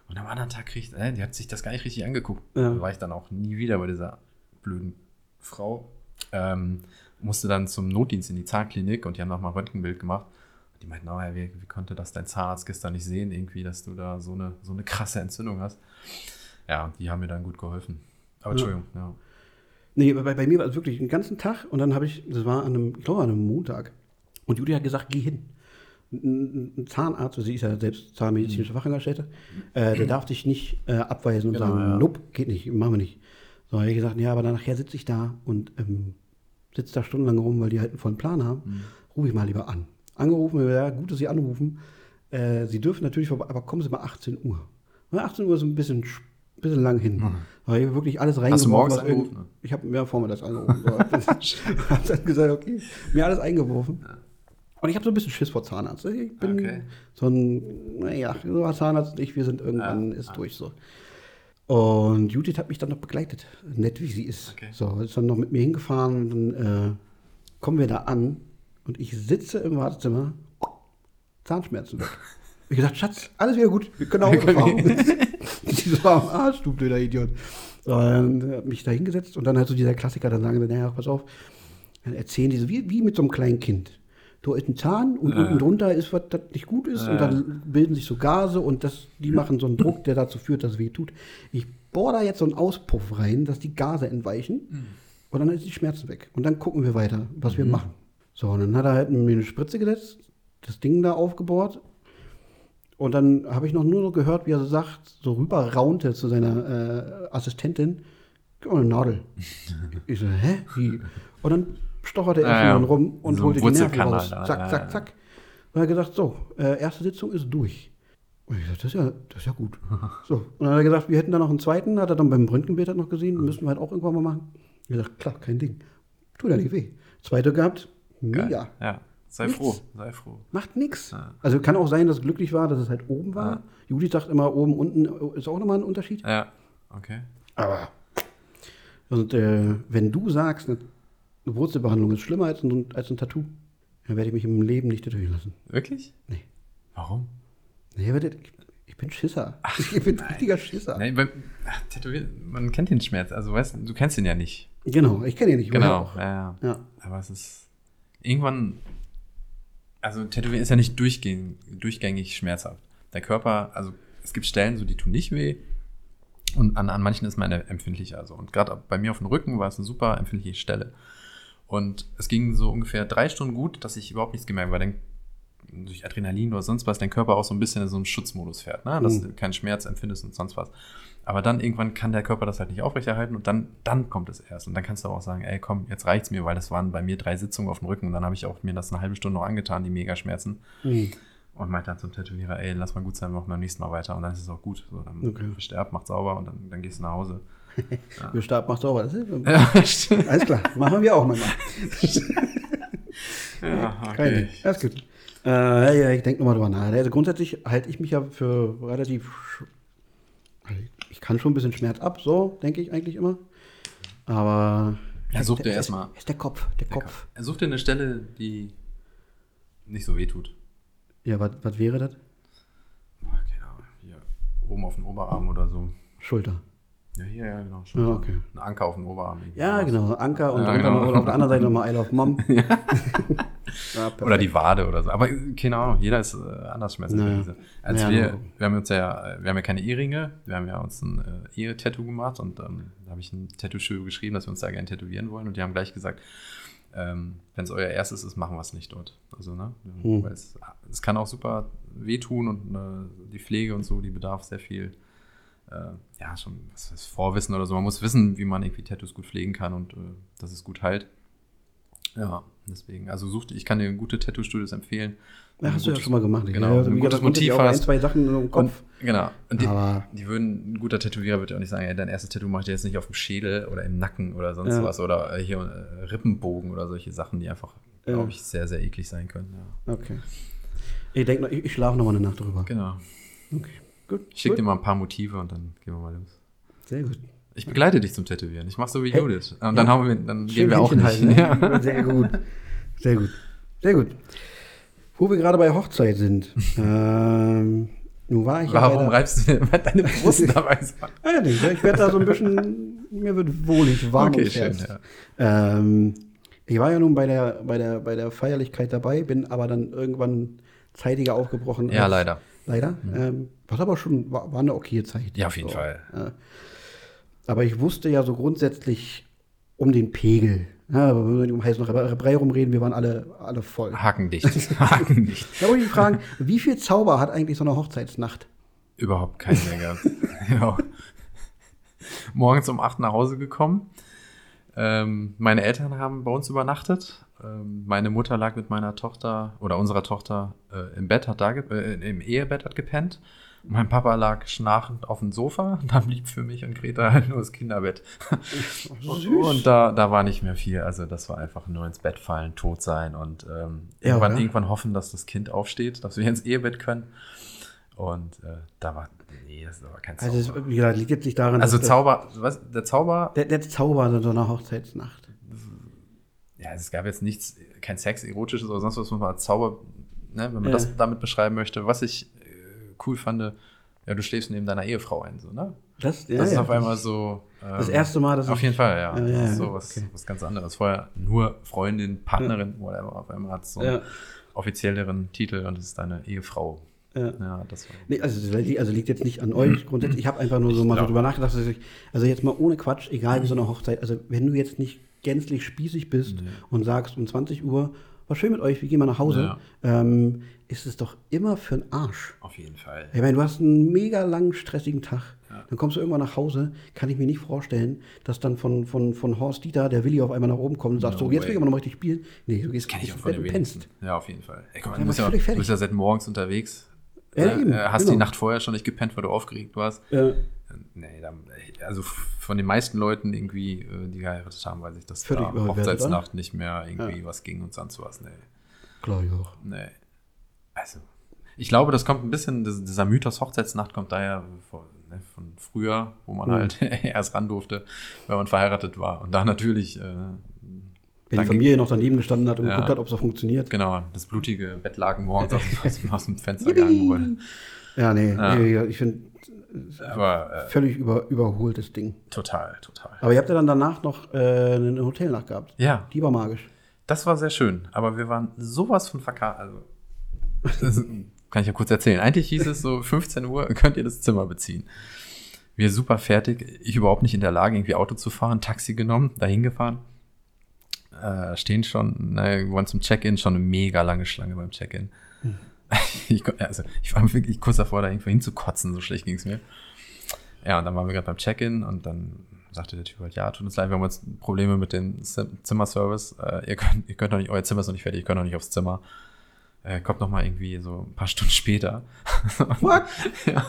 Und am anderen Tag kriegt, äh, die hat sich das gar nicht richtig angeguckt. Ja. Da war ich dann auch nie wieder bei dieser blöden Frau. Ähm, musste dann zum Notdienst in die Zahnklinik und die haben nochmal ein Röntgenbild gemacht. Und die meinten, oh, ja, wie, wie konnte das dein Zahnarzt gestern nicht sehen, irgendwie, dass du da so eine, so eine krasse Entzündung hast. Ja, und die haben mir dann gut geholfen. Aber Entschuldigung, ja. Nee, bei, bei mir war es wirklich den ganzen Tag und dann habe ich, das war an einem, ich glaube an einem Montag. Und Judy hat gesagt, geh hin. Ein ein Zahnarzt, also sie ist ja selbst zahnmedizinische Fachangestellte, äh, der darf dich nicht äh, abweisen und Genau, sagen, ja. nope, geht nicht, machen wir nicht. So habe ich gesagt, ja, aber dann nachher sitze ich da und ähm, sitze da stundenlang rum, weil die halt einen vollen Plan haben. Mhm. Rufe ich mal lieber an. Angerufen, ja, gut, dass Sie anrufen. Äh, sie dürfen natürlich vorbei, aber kommen Sie mal 18 Uhr. Ja, 18 Uhr ist ein bisschen, sch- bisschen lang hin. Weil ich wirklich alles reingeworfen. Mhm. Hast du morgens angerufen? Ich habe mir vormittags angerufen. So. (laughs) habe dann gesagt, okay, mir alles eingeworfen. Und ich habe so ein bisschen Schiss vor Zahnarzt. Ich bin Okay. so ein, naja, so Zahnarzt und ich, wir sind irgendwann, Ja, ist ja. durch so. Und Judith hat mich dann noch begleitet, nett wie sie ist. Okay. So, ist dann noch mit mir hingefahren und dann äh, kommen wir da an und ich sitze im Wartezimmer, Zahnschmerzen weg. Ich gesagt, Schatz, alles wieder gut, wir können auch fahren. (laughs) die so am Arsch, du blöder Idiot. So, dann hat mich da hingesetzt und dann halt so dieser Klassiker, dann sagen sie, naja, pass auf, dann erzählen die so, wie, wie mit so einem kleinen Kind. Da ist ein Zahn und unten drunter ist, was das nicht gut ist und dann bilden sich so Gase und das, die machen so einen Druck, der dazu führt, dass es weh tut. Ich bohre da jetzt so einen Auspuff rein, dass die Gase entweichen und dann ist die Schmerzen weg. Und dann gucken wir weiter, was wir machen. So, und dann hat er halt mir eine Spritze gesetzt, das Ding da aufgebohrt und dann habe ich noch nur so gehört, wie er so sagt, so rüber raunte zu seiner äh, Assistentin, gib mal eine Nadel. (laughs) ich so, hä? Wie? Und dann stocherte er Ja, erstmal ja. dann rum und So holte die Nerven raus. da, Zack, zack, zack. Und er hat gesagt, so, äh, erste Sitzung ist durch. Und ich gesagt, das ist ja, das ist ja gut. So, und dann hat er gesagt, wir hätten da noch einen zweiten, hat er dann beim Röntgenbild noch gesehen, müssen wir halt auch irgendwann mal machen. Ich gesagt, klar, kein Ding. Tut ja nicht weh. Zweite gehabt, mega. Ja, sei Nichts. froh, sei froh. Macht nix. Ja. Also kann auch sein, dass es glücklich war, dass es halt oben war. Ja. Judith sagt immer, oben, unten ist auch nochmal ein Unterschied. Ja, okay. Aber. Und äh, wenn du sagst, eine Wurzelbehandlung ist schlimmer als ein, als ein Tattoo, dann werde ich mich im Leben nicht tätowieren lassen. Wirklich? Nee. Warum? Nee, ich, ich bin Schisser. (laughs) ich bin ein richtiger Schisser. Nein, beim ach, Tätowieren, man kennt den Schmerz. Also weißt du, kennst ihn ja nicht. Genau, ich kenne ihn nicht. Genau, ja, ja. Ja. Aber es ist irgendwann, also Tätowieren ist ja nicht durchgängig, durchgängig schmerzhaft. Der Körper, also es gibt Stellen, so die tun nicht weh. Und an, an manchen ist man empfindlicher. Also. Und gerade bei mir auf dem Rücken war es eine super empfindliche Stelle. Und es ging so ungefähr drei Stunden gut, dass ich überhaupt nichts gemerkt habe, weil dann durch Adrenalin oder sonst was dein Körper auch so ein bisschen in so einen Schutzmodus fährt, ne? dass du keinen Schmerz empfindest und sonst was. Aber dann irgendwann kann der Körper das halt nicht aufrechterhalten und dann, dann kommt es erst. Und dann kannst du auch sagen, ey komm, jetzt reicht's mir, weil das waren bei mir drei Sitzungen auf dem Rücken und dann habe ich auch mir das eine halbe Stunde noch angetan, die Mega-Schmerzen. Hm. Und meinte dann zum Tätowierer, ey, lass mal gut sein, wir machen beim nächsten Mal weiter. Und dann ist es auch gut. So, dann Okay. versterbt, macht sauber und dann, dann gehst du nach Hause. (laughs) Wir Stab macht sauber. Das ist, Ja, (laughs) stimmt. Alles klar, machen wir auch manchmal. (laughs) Ja, Keine. Alles gut. Äh, ja, ja, ich denke nochmal drüber nach. Also grundsätzlich halte ich mich ja für relativ. also Ich kann schon ein bisschen Schmerz ab, so denke ich eigentlich immer. Aber. Ja, such dir der- erstmal- Ist der Kopf, der Kopf. Er sucht dir eine Stelle, die nicht so weh tut. Ja, was wäre das? Keine Ahnung, hier oben auf den Oberarm oder so. Schulter. Ja, hier, ja, genau. Ja, okay. Ein Anker auf den Oberarm. Ja, genau. Anker und Ja, dann genau. auf der anderen Seite nochmal I love Mom. (laughs) ja. (laughs) Oder die Wade oder so. Aber keine Ahnung, jeder ist äh, anders schmerzempfindlich. Naja. Als Ja, wir, genau. wir haben uns ja, äh, wir haben ja keine Eheringe, wir haben ja uns ein äh, Ehe-Tattoo gemacht und ähm, da habe ich ein Tattoo-Studio geschrieben, dass wir uns da gerne tätowieren wollen und die haben gleich gesagt, ähm, wenn es euer erstes ist, machen wir es nicht dort. Also, ne? Hm. Weil es, es kann auch super wehtun und äh, die Pflege und so, die bedarf sehr viel, äh, ja, schon was ist Vorwissen oder so. Man muss wissen, wie man irgendwie Tattoos gut pflegen kann und äh, dass es gut heilt. Ja, deswegen. Also sucht, ich kann dir gute Tattoo-Studios empfehlen. Ja, hast du ja schon mal gemacht. Genau, Ja, ein gutes Motiv auch ein, hast. zwei Sachen im Kopf. Und, genau. Und die, Aber- die würden, ein guter Tätowierer würde ja auch nicht sagen, ey, dein erstes Tattoo mache ich dir jetzt nicht auf dem Schädel oder im Nacken oder sonst Ja. was. Oder äh, hier äh, Rippenbogen oder solche Sachen, die einfach, Ja. glaube ich, sehr, sehr eklig sein können. Ja. Okay. Ich denke, ich, ich schlafe noch mal eine Nacht drüber. Genau. Okay. Gut. Ich schicke gut. dir mal ein paar Motive und dann gehen wir mal los. Sehr gut. Ich begleite dich zum Tätowieren. Ich mach so wie Hey. Judith. Und dann, Ja. haben wir, dann Schön gehen wir auch nicht. halten, ne? Ja. Sehr gut. Sehr gut. Sehr gut. Wo wir gerade bei Hochzeit sind. (laughs) ähm, nun war ich ja Warum der- reibst du deine (laughs) Brust dabei ja, nicht. Ich werde da so ein bisschen, mir wird wohlig, warm Okay, schön, ja. Ähm, ich war ja nun bei der, bei, der, bei der Feierlichkeit dabei, bin aber dann irgendwann zeitiger aufgebrochen. Ja, als- leider. Leider. Ähm, was aber schon, war, war eine okaye Zeit. Ja, auf jeden So. Fall. Ja. Aber ich wusste ja so grundsätzlich um den Pegel. Ja, wenn wir nicht um heißen Brei rumreden, wir waren alle, alle voll. Hakendicht. (laughs) Hakendicht. Da wollte ich fragen, wie viel Zauber hat eigentlich so eine Hochzeitsnacht? Überhaupt keinen mehr gehabt. ja. (laughs) Morgens um 8 nach Hause gekommen. Ähm, meine Eltern haben bei uns übernachtet. Ähm, meine Mutter lag mit meiner Tochter oder unserer Tochter äh, im Bett, hat da äh, im Ehebett hat gepennt. Mein Papa lag schnarchend auf dem Sofa. (laughs) Da blieb für mich und Greta halt nur das Kinderbett. (laughs) Und da, da war nicht mehr viel. Also das war einfach nur ins Bett fallen, tot sein und ähm, Ja, irgendwann, oder? irgendwann hoffen, dass das Kind aufsteht, dass wir ins Ehebett können. Und äh, da war, nee, das war kein Zauber. Also, wie gesagt, liegt jetzt nicht daran, Also Zauber, was, der Zauber, der, der Zauber so einer Hochzeitsnacht. Ja, es gab jetzt nichts, kein Sex, erotisches oder sonst was, was man als Zauber, ne, wenn man Ja. das damit beschreiben möchte. Was ich äh, cool fand, ja, du schläfst neben deiner Ehefrau ein, so, ne? Das, ja, das ist ja, auf einmal so. ähm, Das erste Mal, dass Auf jeden Fall, ja. Ja, das ist so was, okay. was ganz anderes. Vorher nur Freundin, Partnerin, whatever. Auf einmal hat es so einen offizielleren Titel und es ist deine Ehefrau. Ja. Ja, das war. Nee, also, also liegt jetzt nicht an euch grundsätzlich. Ich habe einfach nur so mal so drüber nachgedacht, dass ich, also jetzt mal ohne Quatsch, egal wie so eine Hochzeit, also wenn du jetzt nicht gänzlich spießig bist und sagst um 20 Uhr, war schön mit euch, wir gehen mal nach Hause, ähm, ist es doch immer für den Arsch. Auf jeden Fall. Ich meine, du hast einen mega langen, stressigen Tag. Dann kommst du irgendwann nach Hause, kann ich mir nicht vorstellen, dass dann von, von, von Horst Dieter der Willi auf einmal nach oben kommt und sagt, No so, jetzt will way. ich aber noch richtig spielen. Nee, du gehst Kenn ich auch von Bett pennst. Ja, auf jeden Fall. Ey, Ja, du, bist ja, du bist ja seit morgens unterwegs. Ja, Äh, eben, hast genau. die Nacht vorher schon nicht gepennt, weil du aufgeregt warst. Ja. Nee, dann, also von den meisten Leuten irgendwie, äh, die geheiratet haben, weiß ich, dass Völlig da überbewertet, Hochzeitsnacht nicht mehr irgendwie was ging und sonst was. Nee. Glaube ich auch. Nee. Also, ich glaube, das kommt ein bisschen, dieser Mythos Hochzeitsnacht kommt daher von, ne, von früher, wo man Mhm. halt (laughs) erst ran durfte, wenn man verheiratet war. Und da natürlich, äh, Wenn die Familie noch daneben gestanden hat und Ja. geguckt hat, ob es funktioniert. genau, das blutige Bettlaken morgens aus, aus, aus dem Fenster gehangen wurde. Ja, nee, Ja. nee ich finde, Aber äh, völlig über, überholtes Ding. total, total. Aber ihr habt ja dann danach noch äh, ein Hotel nachgehabt. Ja, Die war magisch. das war sehr schön. Aber wir waren sowas von verkehrt. Also, kann ich ja kurz erzählen. Eigentlich hieß es so, (laughs) 15 Uhr könnt ihr das Zimmer beziehen. Wir super fertig. Ich überhaupt nicht in der Lage, irgendwie Auto zu fahren. Taxi genommen, dahin gefahren. Äh, stehen schon, ne, wir waren zum Check-in, schon eine mega lange Schlange beim Check-in. (laughs) Ich, also, ich war wirklich kurz davor, da irgendwo hinzukotzen, so schlecht ging es mir. Ja, und dann waren wir gerade beim Check-in und dann sagte der Typ halt, ja, tut uns leid, wir haben jetzt Probleme mit dem Zim- Zimmerservice. Äh, ihr, könnt, ihr könnt noch nicht, euer Zimmer ist noch nicht fertig, ihr könnt noch nicht aufs Zimmer. Äh, kommt noch mal irgendwie so ein paar Stunden später. (laughs) What? ja.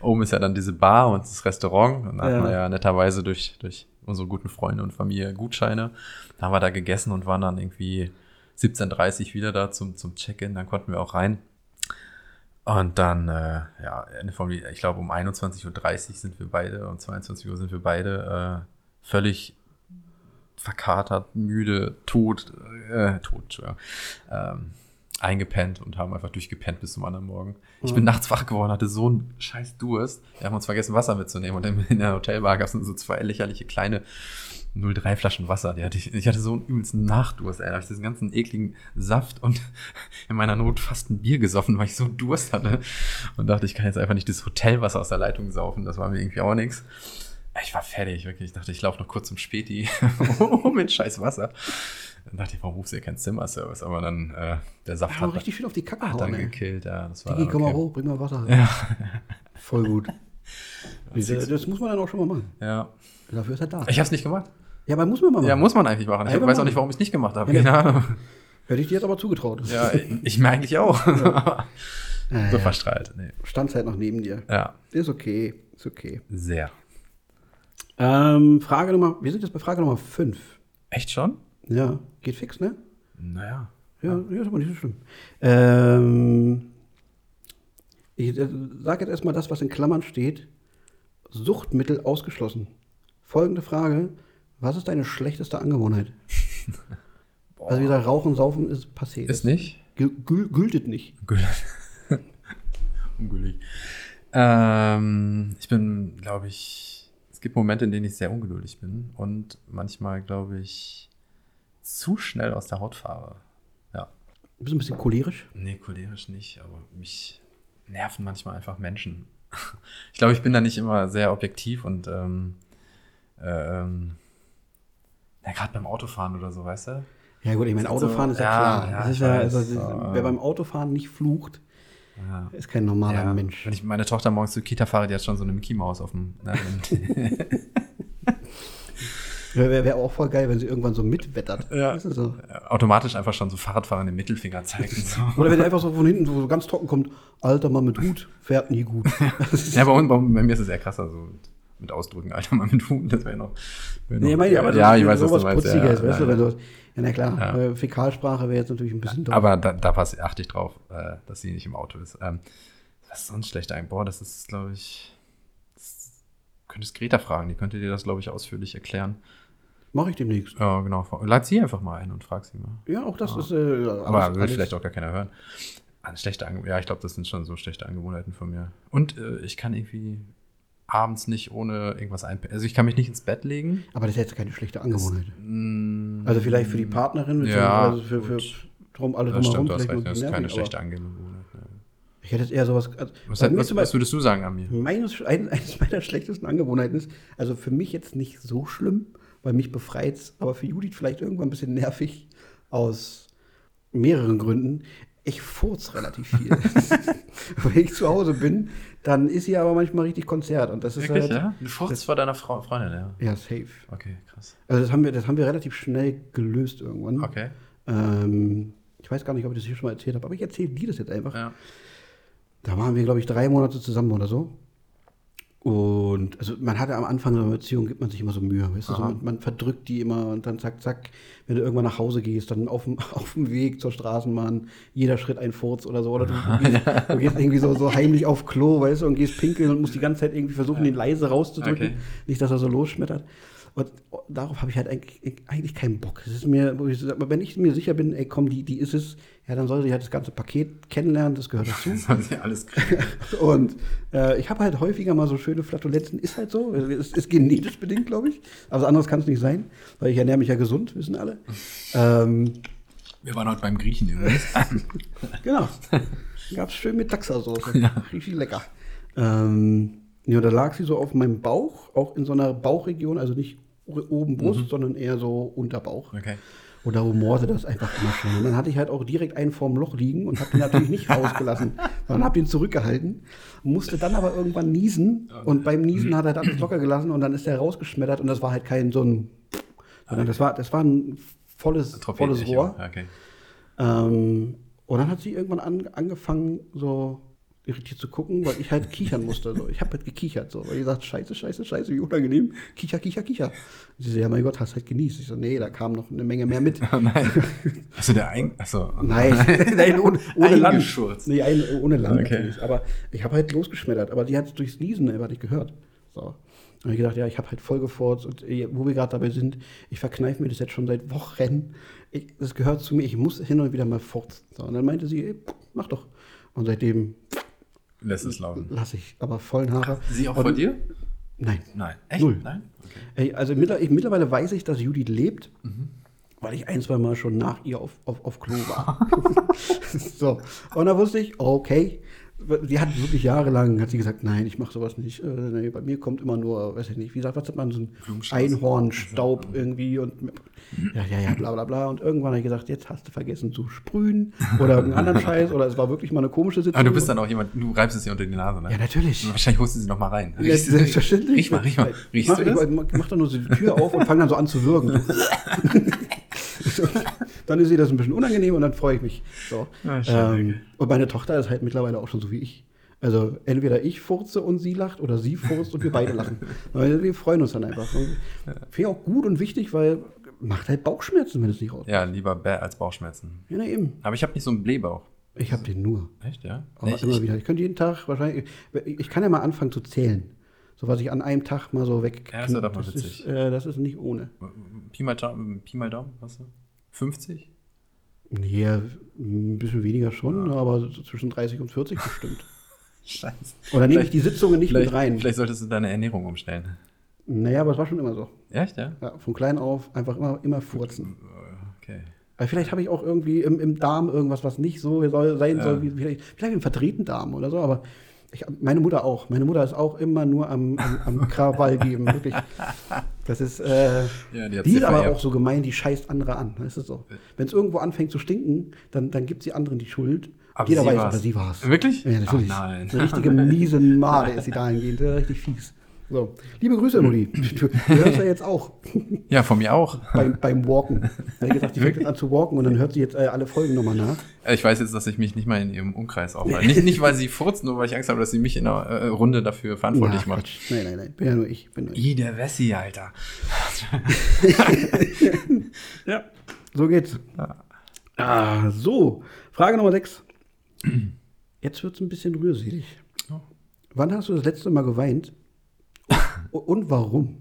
Oben ist ja dann diese Bar und das Restaurant. Und da Ja. hat man ja netterweise durch, durch unsere guten Freunde und Familie Gutscheine. Da haben wir da gegessen und waren dann irgendwie 17.30 Uhr wieder da zum, zum Check-in. Dann konnten wir auch rein. Und dann, äh, ja, Ende vom Lied, ich glaube um 21.30 Uhr sind wir beide, um 22 Uhr sind wir beide äh, völlig verkatert, müde, tot, äh, tot, Entschuldigung, ähm, eingepennt und haben einfach durchgepennt bis zum anderen Morgen. Ich bin nachts wach geworden, hatte so einen scheiß Durst. Wir haben uns vergessen, Wasser mitzunehmen und in in der Hotelbar gab es so zwei lächerliche kleine 03 Flaschen Wasser. Die hatte ich, ich hatte so einen übelsten Nachdurst, ey. Da habe ich diesen ganzen ekligen Saft und (laughs) in meiner Not fast ein Bier gesoffen, weil ich so Durst hatte. Und dachte, ich kann jetzt einfach nicht das Hotelwasser aus der Leitung saufen. Das war mir irgendwie auch nichts. Ich war fertig, wirklich. Ich dachte, ich laufe noch kurz zum Späti um (laughs) mit scheiß Wasser. Dann dachte ich, warum rufst du hier keinen Zimmerservice? Aber dann, äh, der Saft Ja, hat, richtig schön auf die Kacke hat dann ey. gekillt. Ja, das war Digi, dann komm mal okay. hoch, bring mal Wasser. Ja. Voll gut. (laughs) Das, das muss man dann auch schon mal machen. ja. Dafür ist er da. Ich habe es nicht gemacht. Ja, aber muss man mal machen. Ja, muss man eigentlich machen. Ich Ja, weiß auch nicht, warum ich es nicht gemacht habe. Ja, (laughs) Keine Ahnung. Hätte ich dir jetzt aber zugetraut. Ja, ich, ich mir eigentlich auch. (laughs) Ja, so ja. verstrahlt. Nee. Stand halt noch neben dir. Ja, Ist okay. Ist okay. sehr. Ähm, Frage Nummer, wir sind jetzt bei Frage Nummer 5. Echt schon? Ja, geht fix, ne? Naja. Ja, ja ist aber nicht so schlimm. Ähm, ich äh, sage jetzt erstmal das, was in Klammern steht. Suchtmittel ausgeschlossen. Folgende Frage. Was ist deine schlechteste Angewohnheit? (laughs) Also wie gesagt, Rauchen, Saufen ist passé. Ist nicht? Gül gül gültet nicht. (laughs) Ungültig. Ähm, ich bin, glaube ich, es gibt Momente, in denen ich sehr ungeduldig bin und manchmal, glaube ich, zu schnell aus der Haut fahre. Ja. Du bist ein bisschen cholerisch. Nee, cholerisch nicht, aber mich nerven manchmal einfach Menschen. (laughs) Ich glaube, ich bin da nicht immer sehr objektiv und ähm, ähm, ja, gerade beim Autofahren oder so, weißt du? Ja gut, ich meine, So- Autofahren ist ja, klar. ja, das ist ja, weiß, also, so, wer beim Autofahren nicht flucht, Ja. ist kein normaler Ja, Mensch. Wenn ich meine Tochter morgens zur Kita fahre, die hat schon so eine Mickey Maus auf dem. Ne, (laughs) (laughs) Wäre wär auch voll geil, wenn sie irgendwann so mitwettert. Ja. Weißt du, so. automatisch einfach schon so Fahrradfahren den Mittelfinger zeigt. und (laughs) So. Oder wenn er einfach so von hinten so ganz trocken kommt, alter Mann mit Hut, fährt nie gut. ja, bei, uns, bei, bei mir ist es eher krasser, so mit, Ausdrücken, Alter, mal mit Huhn, das wäre noch. Wär noch Nee, meine aber ja, ich weiß, was sowas du. Ja, Putziges, ja, weißt du, ja. wenn du, ja, na klar, Ja. äh, Fäkalsprache wäre jetzt natürlich ein bisschen doof. Aber da, da pass, achte ich drauf, äh, dass sie nicht im Auto ist. Ähm, was ist sonst schlecht eigentlich? Boah, das ist, glaube ich. Das, könntest Greta fragen, die könnte dir das, glaube ich, ausführlich erklären. Mache ich demnächst. Ja, genau. Lad sie einfach mal ein und frag sie mal. Ja, auch das ist. Äh, Aber will vielleicht auch gar keiner hören. Eine schlechte Ange ja, ich glaube, das sind schon so schlechte Angewohnheiten von mir. Und äh, ich kann irgendwie abends nicht ohne irgendwas einpennen. Also ich kann mich nicht ins Bett legen. Aber das ist jetzt keine schlechte Angewohnheit. Mm, Also vielleicht für die Partnerin, Ja, beziehungsweise für, für gut. drum, alle das drumherum stimmt, du hast vielleicht recht. nur Das ist keine schlechte Angewohnheit. Ich hätte eher sowas. Also Was, hat, was, was würdest du sagen an mir? Meines, ein, eines meiner schlechtesten Angewohnheiten ist, also für mich jetzt nicht so schlimm, weil mich befreit aber für Judith vielleicht irgendwann ein bisschen nervig aus mehreren Gründen. Ich furz relativ viel. (laughs) Wenn ich zu Hause bin, dann ist sie aber manchmal richtig Konzert. Und das ist Wirklich, halt, ja? Du furzt vor deiner Frau, Freundin, ja. Ja, safe. Okay, krass. Also das haben wir, das haben wir relativ schnell gelöst irgendwann. Okay. Ähm, ich weiß gar nicht, ob ich das hier schon mal erzählt habe, aber ich erzähle dir das jetzt einfach. Ja. Da waren wir, glaube ich, drei Monate zusammen oder so. Und also man hatte am Anfang so einer Beziehung, gibt man sich immer so Mühe. Weißt du? so, Aha. man, man verdrückt die immer und dann zack, zack, wenn du irgendwann nach Hause gehst, dann auf dem, (laughs) auf dem Weg zur Straßenbahn, jeder Schritt ein Furz oder so. Oder du, du, gehst, du gehst irgendwie so, so heimlich auf Klo, weißt du, und gehst pinkeln und musst die ganze Zeit irgendwie versuchen, den leise rauszudrücken. Okay. Nicht, dass er so losschmettert. Und darauf habe ich halt eigentlich, eigentlich keinen Bock. Es ist mir, wo ich sag, wenn ich mir sicher bin, ey, komm, die, die ist es, ja, dann soll sie halt das ganze Paket kennenlernen, das gehört dazu. (laughs) Sollen sie alles. (laughs) Und äh, ich habe halt häufiger mal so schöne Flatulenzen, ist halt so. Es ist genetisch bedingt, glaube ich. Also anderes kann es nicht sein, weil ich ernähre mich ja gesund, wissen alle. Ähm, Wir waren heute beim Griechen übrigens. (laughs) genau. Gab es schön mit Taxasoße. Richtig lecker. Ähm, ja, da lag sie so auf meinem Bauch, auch in so einer Bauchregion, also nicht oben Brust, sondern eher so unter Bauch. Okay. Und da rumorte das einfach immer schon. Und dann hatte ich halt auch direkt einen vorm Loch liegen und habe den natürlich nicht (laughs) rausgelassen, sondern habe den zurückgehalten. Musste dann aber irgendwann niesen und beim Niesen hat er alles locker gelassen und dann ist er rausgeschmettert und das war halt kein so ein, sondern das war, das war ein volles, volles. Rohr. Okay. Ähm, und dann hat sie irgendwann an, angefangen, so irritiert zu gucken, weil ich halt kichern musste. So. Ich habe halt gekichert, so. weil ich gesagt, scheiße, scheiße, scheiße, wie unangenehm. Kicher, kicher, kicher. Und sie so, ja, mein Gott, hast halt genießt. Ich so, nee, da kam noch eine Menge mehr mit. (laughs) Oh nein. Hast du der ein. Achso. Nein, (laughs) (laughs) nein ohne, ohne Land. Nee, ein, ohne Land Okay. natürlich. Aber ich habe halt losgeschmettert. Aber die hat durchs Niesen einfach nicht gehört. So. Und ich gedacht, ja, ich habe halt voll gefurzt. Und äh, wo wir gerade dabei sind, ich verkneife mir das jetzt schon seit Wochen. Ich, das gehört zu mir, ich muss hin und wieder mal furzen. So. Und dann meinte sie, ey, mach doch. Und seitdem Lässt es laufen. lasse ich aber vollen Haare. Sie auch und, vor dir? Nein. Nein. Echt? Null. Nein? Okay. Ey, also mittler- ich, mittlerweile weiß ich, dass Judith lebt, Mhm. weil ich ein, zwei Mal schon nach ihr auf, auf, auf Klo war. (laughs) (laughs) so. Und da wusste ich, okay. Sie hat wirklich jahrelang, hat sie gesagt, nein, ich mache sowas nicht. Äh, nee, bei mir kommt immer nur, weiß ich nicht, wie sagt, was hat man, so ein. Einhornstaub irgendwie und ja, ja, ja, bla bla bla. Und irgendwann habe ich gesagt, jetzt hast du vergessen zu sprühen oder irgendeinen anderen (laughs) Scheiß oder es war wirklich mal eine komische Sitzung. Aber du bist dann auch jemand, du reibst es dir unter die Nase, ne? Ja, natürlich. Wahrscheinlich holst du sie noch mal rein. Ja, Riechst selbstverständlich. Riech mal, riech mal. Ich Riechst mach, du das? ich mach, dann nur so die Tür auf und fange dann so an zu würgen. (laughs) (laughs) dann ist ihr das ein bisschen unangenehm und dann freue ich mich. So. Schön, ähm, und meine Tochter ist halt mittlerweile auch schon so wie ich. Also entweder ich furze und sie lacht oder sie furzt und wir beide lachen. (laughs) Wir freuen uns dann einfach. Finde ich auch gut und wichtig, weil macht halt Bauchschmerzen, wenn es nicht raus. Ja, lieber Bär als Bauchschmerzen. Ja, na eben. Aber ich habe nicht so einen Blähbauch. Ich habe den nur. Echt, ja? Aber Nee, immer ich, wieder. Ich könnte jeden Tag wahrscheinlich. Ich kann ja mal anfangen zu zählen. So was ich an einem Tag mal so weg. Ja, das wär doch mal witzig. Ist, äh, das ist nicht ohne. Pi mal, Daumen, Pi mal Daumen, was? 50? Nee, ein bisschen weniger schon, aber so zwischen 30 und 40 bestimmt. (laughs) Scheiße. Oder nehme ich die Sitzungen nicht mit rein? vielleicht solltest du deine Ernährung umstellen. Naja, aber es war schon immer so. Echt, ja? Ja, von klein auf einfach immer, immer furzen. Okay. Aber vielleicht habe ich auch irgendwie im, im Darm irgendwas, was nicht so soll, sein soll, wie vielleicht, vielleicht einen verdrehten Darm oder so, aber ich, meine Mutter auch. Meine Mutter ist auch immer nur am, am, am (laughs) Krawall geben, wirklich. Das ist, äh, Ja, die die ist aber auch so gemein, die scheißt andere an. Das ist so. Wenn es irgendwo anfängt zu stinken, dann, dann gibt sie anderen die Schuld. Aber Jeder weiß, war's. aber sie war es. Wirklich? Ja, natürlich. Ach, nein. Eine richtige miese Made ist sie dahingehend. ja, Richtig fies. So. Liebe Grüße, Mutti. Du, du hörst ja jetzt auch Ja, von mir auch. (laughs) beim, beim Walken. Er hat gesagt, die fängt jetzt an zu walken und dann hört sie jetzt äh, alle Folgen nochmal nach. Äh, Ich weiß jetzt, dass ich mich nicht mal in ihrem Umkreis aufhalte. Nicht, nicht, weil sie furzt, nur weil ich Angst habe, dass sie mich in einer äh, Runde dafür verantwortlich Ach, macht. Quatsch. Nein, nein, nein. Bin ja nur ich. Bin nur ich. I, der Wessi, Alter. (laughs) Ja, so geht's. Ah, so. Frage Nummer 6. Jetzt wird's ein bisschen rührselig. Oh. Wann hast du das letzte Mal geweint? Und warum?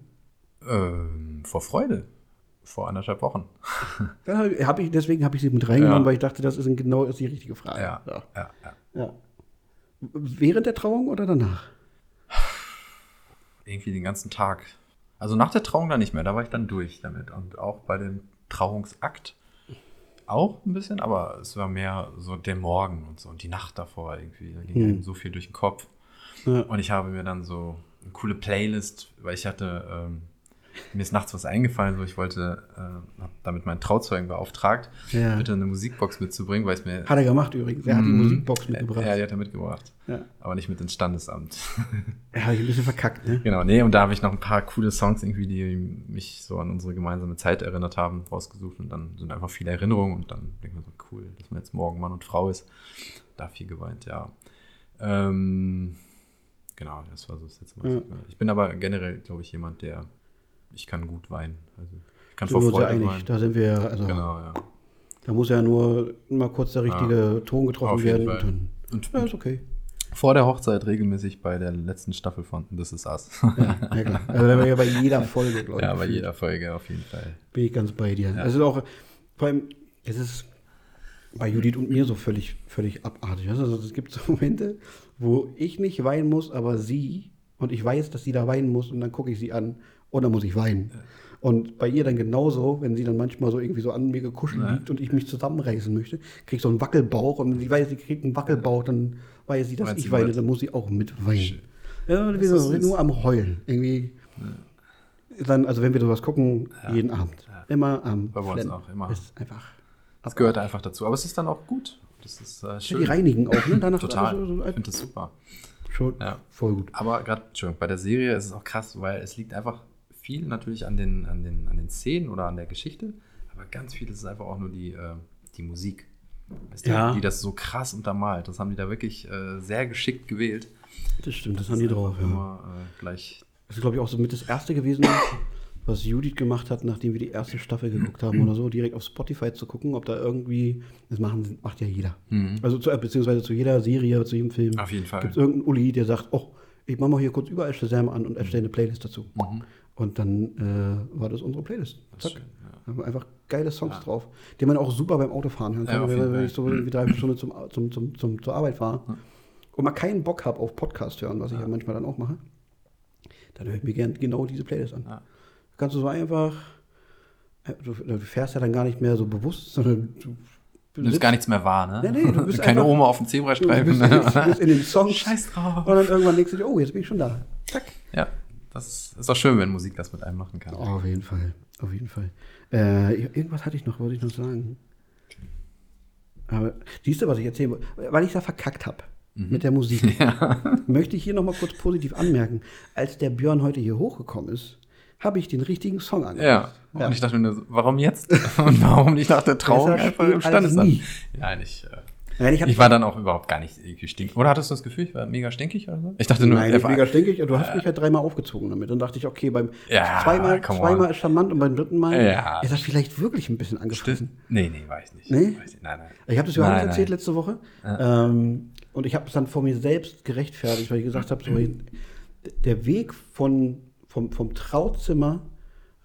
Ähm, vor Freude. Vor anderthalb Wochen. (laughs) Hab- ich, deswegen habe ich sie mit reingenommen, Ja. weil ich dachte, das ist genau ist die richtige Frage. Ja, Ja. ja, ja. Während der Trauung oder danach? Irgendwie den ganzen Tag. Also nach der Trauung dann nicht mehr, da war ich dann durch damit. Und auch bei dem Trauungsakt auch ein bisschen, aber es war mehr so der Morgen und so und die Nacht davor irgendwie. Da ging Hm. so viel durch den Kopf. Ja. Und ich habe mir dann so eine coole Playlist, weil ich hatte, ähm, mir ist nachts was eingefallen, so ich wollte, äh, habe damit meinen Trauzeugen beauftragt, Ja. bitte eine Musikbox mitzubringen, weil es mir. Hat er gemacht übrigens. Er hat die Mhm. Musikbox mitgebracht. Ja, die hat er mitgebracht. Ja. Aber nicht mit ins Standesamt. (laughs) Er hat ich ein bisschen verkackt, ne? genau, nee, und da habe ich noch ein paar coole Songs irgendwie, die mich so an unsere gemeinsame Zeit erinnert haben, rausgesucht. Und dann sind einfach viele Erinnerungen und dann denke ich mir so, cool, dass man jetzt morgen Mann und Frau ist. Da viel geweint, ja. Ähm, genau, das war so das letzte Mal. Ja. Ich bin aber generell, glaube ich, jemand, der, ich kann gut weinen. Also ich kann vor ja Freude einig. weinen. Da sind wir, also, Genau, ja. da muss ja nur mal kurz der richtige Ton getroffen werden. Fall. Und dann, Und, ja, ist okay. Vor der Hochzeit regelmäßig bei der letzten Staffel von This Is Us. Ja, ja klar. Also da war ja bei jeder Folge, glaube ich. ja, bei gefühlt. jeder Folge auf jeden Fall. Bin ich ganz bei dir. Also auch, vor allem, es ist bei Judith und mir so völlig, völlig abartig. Also es gibt so Momente, wo ich nicht weinen muss, aber sie, und ich weiß, dass sie da weinen muss, und dann gucke ich sie an und dann muss ich weinen. Und bei ihr dann genauso, wenn sie dann manchmal so irgendwie so an mir gekuschelt Ja. liegt und ich mich zusammenreißen möchte, kriege ich so einen Wackelbauch und wenn sie weiß, sie kriegt einen Wackelbauch, dann weiß sie, dass Weint ich weine, dann muss sie auch mit weinen. Ja, wir sind nur am Heulen. Irgendwie. Dann, also wenn wir sowas gucken, jeden Abend. Immer am Bei uns auch, immer. Ist einfach. Das gehört einfach dazu. Aber es ist dann auch gut. Das ist äh, schön. Die reinigen auch, ne? Danach (laughs) Total. also so- Ich finde das super. schon Ja. voll gut. Aber gerade, Entschuldigung, bei der Serie ist es auch krass, weil es liegt einfach viel natürlich an den, an den, an den Szenen oder an der Geschichte, aber ganz viel ist es einfach auch nur die, äh, die Musik. Weißt du, Ja. Die das so krass untermalt. Das haben die da wirklich äh, sehr geschickt gewählt. Das stimmt, das haben die drauf. Einfach Ja. Äh, gleich. Das ist, glaube ich, auch so mit das erste gewesen, (laughs) was Judith gemacht hat, nachdem wir die erste Staffel geguckt haben oder so, direkt auf Spotify zu gucken, ob da irgendwie, das machen, macht ja jeder. Also zu, beziehungsweise zu jeder Serie, zu jedem Film. Mhm. Auf jeden Fall. Gibt es irgendeinen Uli, der sagt, oh, ich mache mal hier kurz überall Shazam an und erstelle eine Playlist dazu. Und dann äh, war das unsere Playlist. Zack. Mhm. schön, Da haben einfach geile Songs drauf, die man auch super beim Autofahren hören Ja, kann, auf wenn, wenn ich so irgendwie drei Stunden zum, zum, zum, zum, zur Arbeit fahre und mal keinen Bock habe auf Podcast hören, was ich ja manchmal dann auch mache, dann höre ich mir gern genau diese Playlist an. Ja. Kannst du so einfach, äh, du, du fährst ja dann gar nicht mehr so bewusst, sondern du, Du nimmst gar nichts mehr wahr, ne? Nee, nee, du (laughs) bist Keine einfach- Oma auf dem du Zebrastreifen. bist, in, du bist in den Songs Scheiß drauf. und dann irgendwann denkst du dir, oh, jetzt bin ich schon da. Zack. Ja, das ist, auch schön, wenn Musik das mit einem machen kann. Oh, auf jeden Fall, auf jeden Fall. Äh, irgendwas hatte ich noch, wollte ich noch sagen. Aber siehst du, was ich erzählen wollte? Weil ich da verkackt habe mit der Musik, (laughs) möchte ich hier noch mal kurz positiv anmerken. Als der Björn heute hier hochgekommen ist, habe ich den richtigen Song angemacht. Ja. Und ich dachte mir, so, warum jetzt? (laughs) Und warum nicht nach der Trauung einfach im Standesamt? Nein, ich, äh, Nein, ich, hab- ich war dann auch überhaupt gar nicht irgendwie stinkig. Oder hattest du das Gefühl, ich war mega stinkig oder so? Ich dachte nur, Nein, ich war- mega stinkig. Du hast mich halt dreimal aufgezogen damit. Dann dachte ich, okay, beim Ja, zweimal, zweimal ist charmant und beim dritten Mal Ja. ist das vielleicht wirklich ein bisschen angefressen. Nee, nee, war ich nicht. Nee? War ich nicht. Nein, nein. Ich habe das Johannes Nein, erzählt letzte Woche. Ähm, und ich habe es dann vor mir selbst gerechtfertigt, weil ich gesagt habe, so, (clears throat) der Weg von, vom, vom Trauzimmer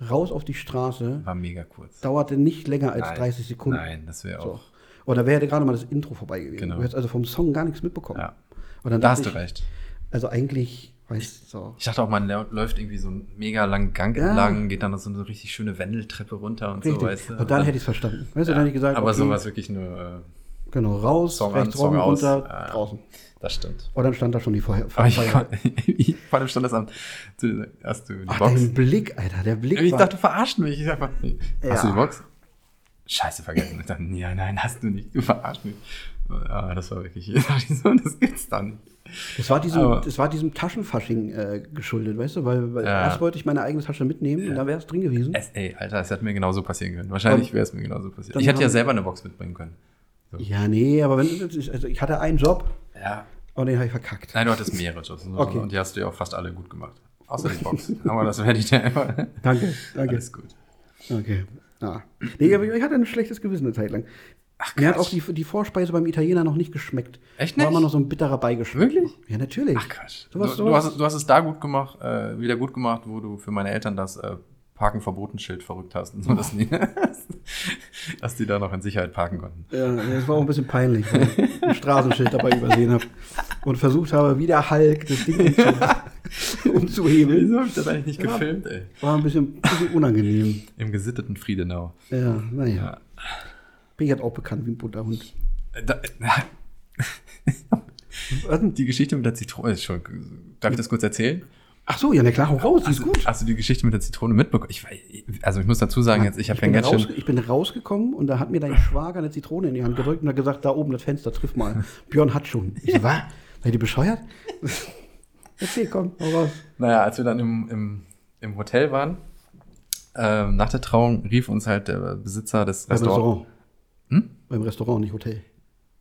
raus auf die Straße War mega kurz. dauerte nicht länger als Nein. 30 Sekunden. Nein, das wäre So. auch. Und da wäre gerade mal das Intro vorbei gewesen. Genau. Du hättest also vom Song gar nichts mitbekommen. Ja. Und dann Da hast du ich, recht. Also eigentlich, weißt du, so. Ich dachte auch, man läuft irgendwie so einen mega langen Gang Ja. entlang, geht dann so eine richtig schöne Wendeltreppe runter und Richtig. so, weißt du? und dann hätte ich es verstanden. Weißt du, dann hätte ich gesagt, Aber okay, sowas wirklich nur, Genau, raus, Song an, rechts Song rum, aus. runter, Ja, ja. draußen. Das stimmt. Und dann stand da schon die Feuer. Aber ich, Feuer. (laughs) vor dem Standesamt, hast du die Ach, Box? dein Blick, Alter, der Blick Ich war... dachte, du verarschst mich. Ich einfach, Ja. hast du die Box? Scheiße, vergessen. Ich dachte, ja, nein, hast du nicht. Du verarschst mich. Ah, das war wirklich, (laughs) das gibt's dann nicht. Das war diesem, Aber- das war diesem Taschenfasching äh, geschuldet, weißt du? Weil, weil Ja. erst wollte ich meine eigene Tasche mitnehmen und da wäre es drin gewesen. Es, ey, Alter, es hätte mir genauso passieren können. Wahrscheinlich wäre es mir genauso passiert. Ich hätte ja selber eine Box mitbringen können. Ja, nee, aber wenn, also ich hatte einen Job Ja. Und den habe ich verkackt. Nein, du hattest mehrere. Okay. Und die hast du ja auch fast alle gut gemacht. Außer die Box. (laughs) Aber das werde ich dir einfach. Danke, danke. Alles gut. Okay. Ah. Nee, aber ich hatte ein schlechtes Gewissen eine Zeit lang. Mir hat auch die, die Vorspeise beim Italiener noch nicht geschmeckt. Echt War nicht? immer noch so ein bitterer Beigeschmack. Wirklich? Ja, natürlich. Ach Quatsch. Du, du, sowas, hast, du hast es da gut gemacht, äh, wieder gut gemacht, wo du für meine Eltern das äh, Parken verboten Schild verrückt hast. Und so, dass, die, (laughs) dass die da noch in Sicherheit parken konnten. Ja, das war auch ein bisschen peinlich, weil ich ein Straßenschild dabei übersehen habe und versucht habe, wie der Hulk das Ding (laughs) umzu umzuhebeln. Wieso habe ich das eigentlich nicht Ja. gefilmt, ey? War ein bisschen, bisschen unangenehm. Im gesitteten Friedenau. Ja, naja. Ja. Bin ich halt auch bekannt wie ein bunter Hund. Äh, Da, die Geschichte mit der Zitrone. ist schon- Darf ich das kurz erzählen? Ach so, ja, na klar, hau raus, ist gut. hast du die Geschichte mit der Zitrone mitbekommen? Ich, also ich muss dazu sagen, jetzt, ich habe ja ganz schön. ich bin rausgekommen und da hat mir dein Schwager eine Zitrone in die Hand gedrückt und hat gesagt, da oben das Fenster, triff mal. (laughs) Björn hat schon. Ich so, was? Seid ihr bescheuert? (laughs) Erzähl, komm, hau raus. Naja, als wir dann im, im, im Hotel waren, ähm, nach der Trauung rief uns halt der Besitzer des Restaurants. Restaurant. Hm? Beim Restaurant, nicht Hotel.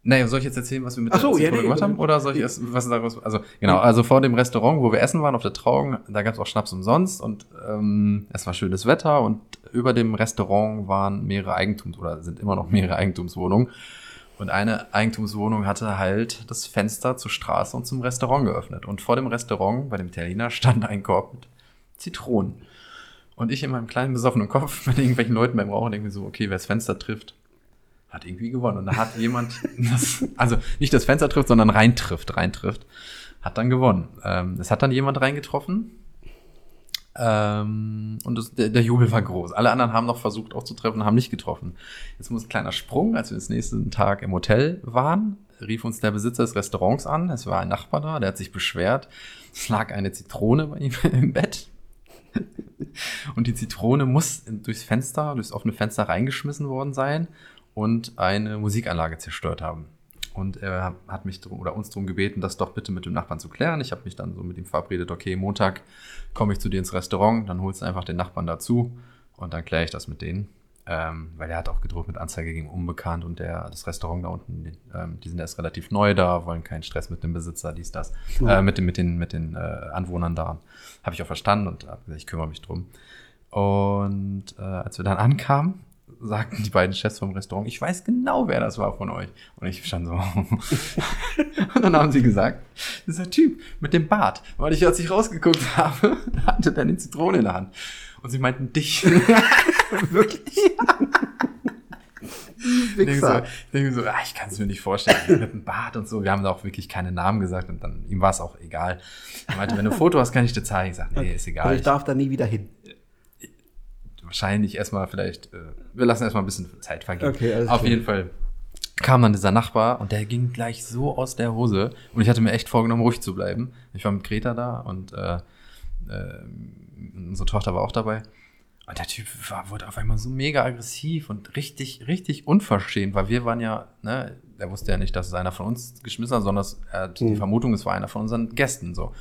Naja, soll ich jetzt erzählen, was wir mit Ach so, der ja, nee, gemacht haben? Oder soll ich erst was daraus? Also, genau, also vor dem Restaurant, wo wir essen waren, auf der Trauung, da gab es auch Schnaps umsonst und ähm, es war schönes Wetter und über dem Restaurant waren mehrere Eigentums- oder sind immer noch mehrere Eigentumswohnungen. Und eine Eigentumswohnung hatte halt das Fenster zur Straße und zum Restaurant geöffnet. Und vor dem Restaurant, bei dem Italiener, stand ein Korb mit Zitronen. Und ich in meinem kleinen besoffenen Kopf (laughs) mit irgendwelchen Leuten beim Rauchen denke mir so, okay, wer das Fenster trifft, hat irgendwie gewonnen. Und da hat jemand, (laughs) das, also nicht das Fenster trifft, sondern reintrifft, reintrifft, hat dann gewonnen. Ähm, es hat dann jemand reingetroffen. Ähm, und das, der, der Jubel war groß. Alle anderen haben noch versucht auch zu treffen, haben nicht getroffen. Jetzt muss ein kleiner Sprung, als wir den nächsten Tag im Hotel waren, rief uns der Besitzer des Restaurants an. Es war ein Nachbar da, der hat sich beschwert. Es lag eine Zitrone bei ihm (laughs) im Bett. Und die Zitrone muss durchs Fenster, durchs offene Fenster reingeschmissen worden sein und eine Musikanlage zerstört haben. Und er hat mich drum, oder uns darum gebeten, das doch bitte mit dem Nachbarn zu klären. Ich habe mich dann so mit ihm verabredet, okay, Montag komme ich zu dir ins Restaurant, dann holst du einfach den Nachbarn dazu und dann kläre ich das mit denen. Ähm, weil er hat auch gedroht mit Anzeige gegen Unbekannt und der, das Restaurant da unten, die, ähm, die sind erst relativ neu da, wollen keinen Stress mit dem Besitzer, dies, das, äh, mit, den, mit den, mit den äh, Anwohnern da. Habe ich auch verstanden und hab gesagt, ich kümmere mich drum. Und äh, als wir dann ankamen, sagten die beiden Chefs vom Restaurant, ich weiß genau, wer das war von euch. Und ich stand so. (laughs) und dann haben sie gesagt, dieser Typ mit dem Bart. Weil ich, als ich rausgeguckt habe, (laughs) hatte der eine Zitrone in der Hand. Und sie meinten dich. (laughs) Wirklich? Ich denke so, ich so ah, ich kann es mir nicht vorstellen, mit dem Bart und so. Wir haben da auch wirklich keine Namen gesagt und dann, ihm war es auch egal. Er meinte, wenn du ein Foto hast, kann ich dir zeigen. Ich sag, nee, ist egal. Also ich darf da nie wieder hin. Wahrscheinlich erstmal vielleicht, äh, wir lassen erstmal ein bisschen Zeit vergehen. Okay, alles Auf klar. jeden Fall kam dann dieser Nachbar und der ging gleich so aus der Hose und ich hatte mir echt vorgenommen, ruhig zu bleiben. Ich war mit Greta da und äh, äh, unsere Tochter war auch dabei. Und der Typ war, wurde auf einmal so mega aggressiv und richtig, richtig unverschämt, weil wir waren ja, ne, er wusste ja nicht, dass es einer von uns geschmissen hat, sondern er hat die Hm. Vermutung, es war einer von unseren Gästen so.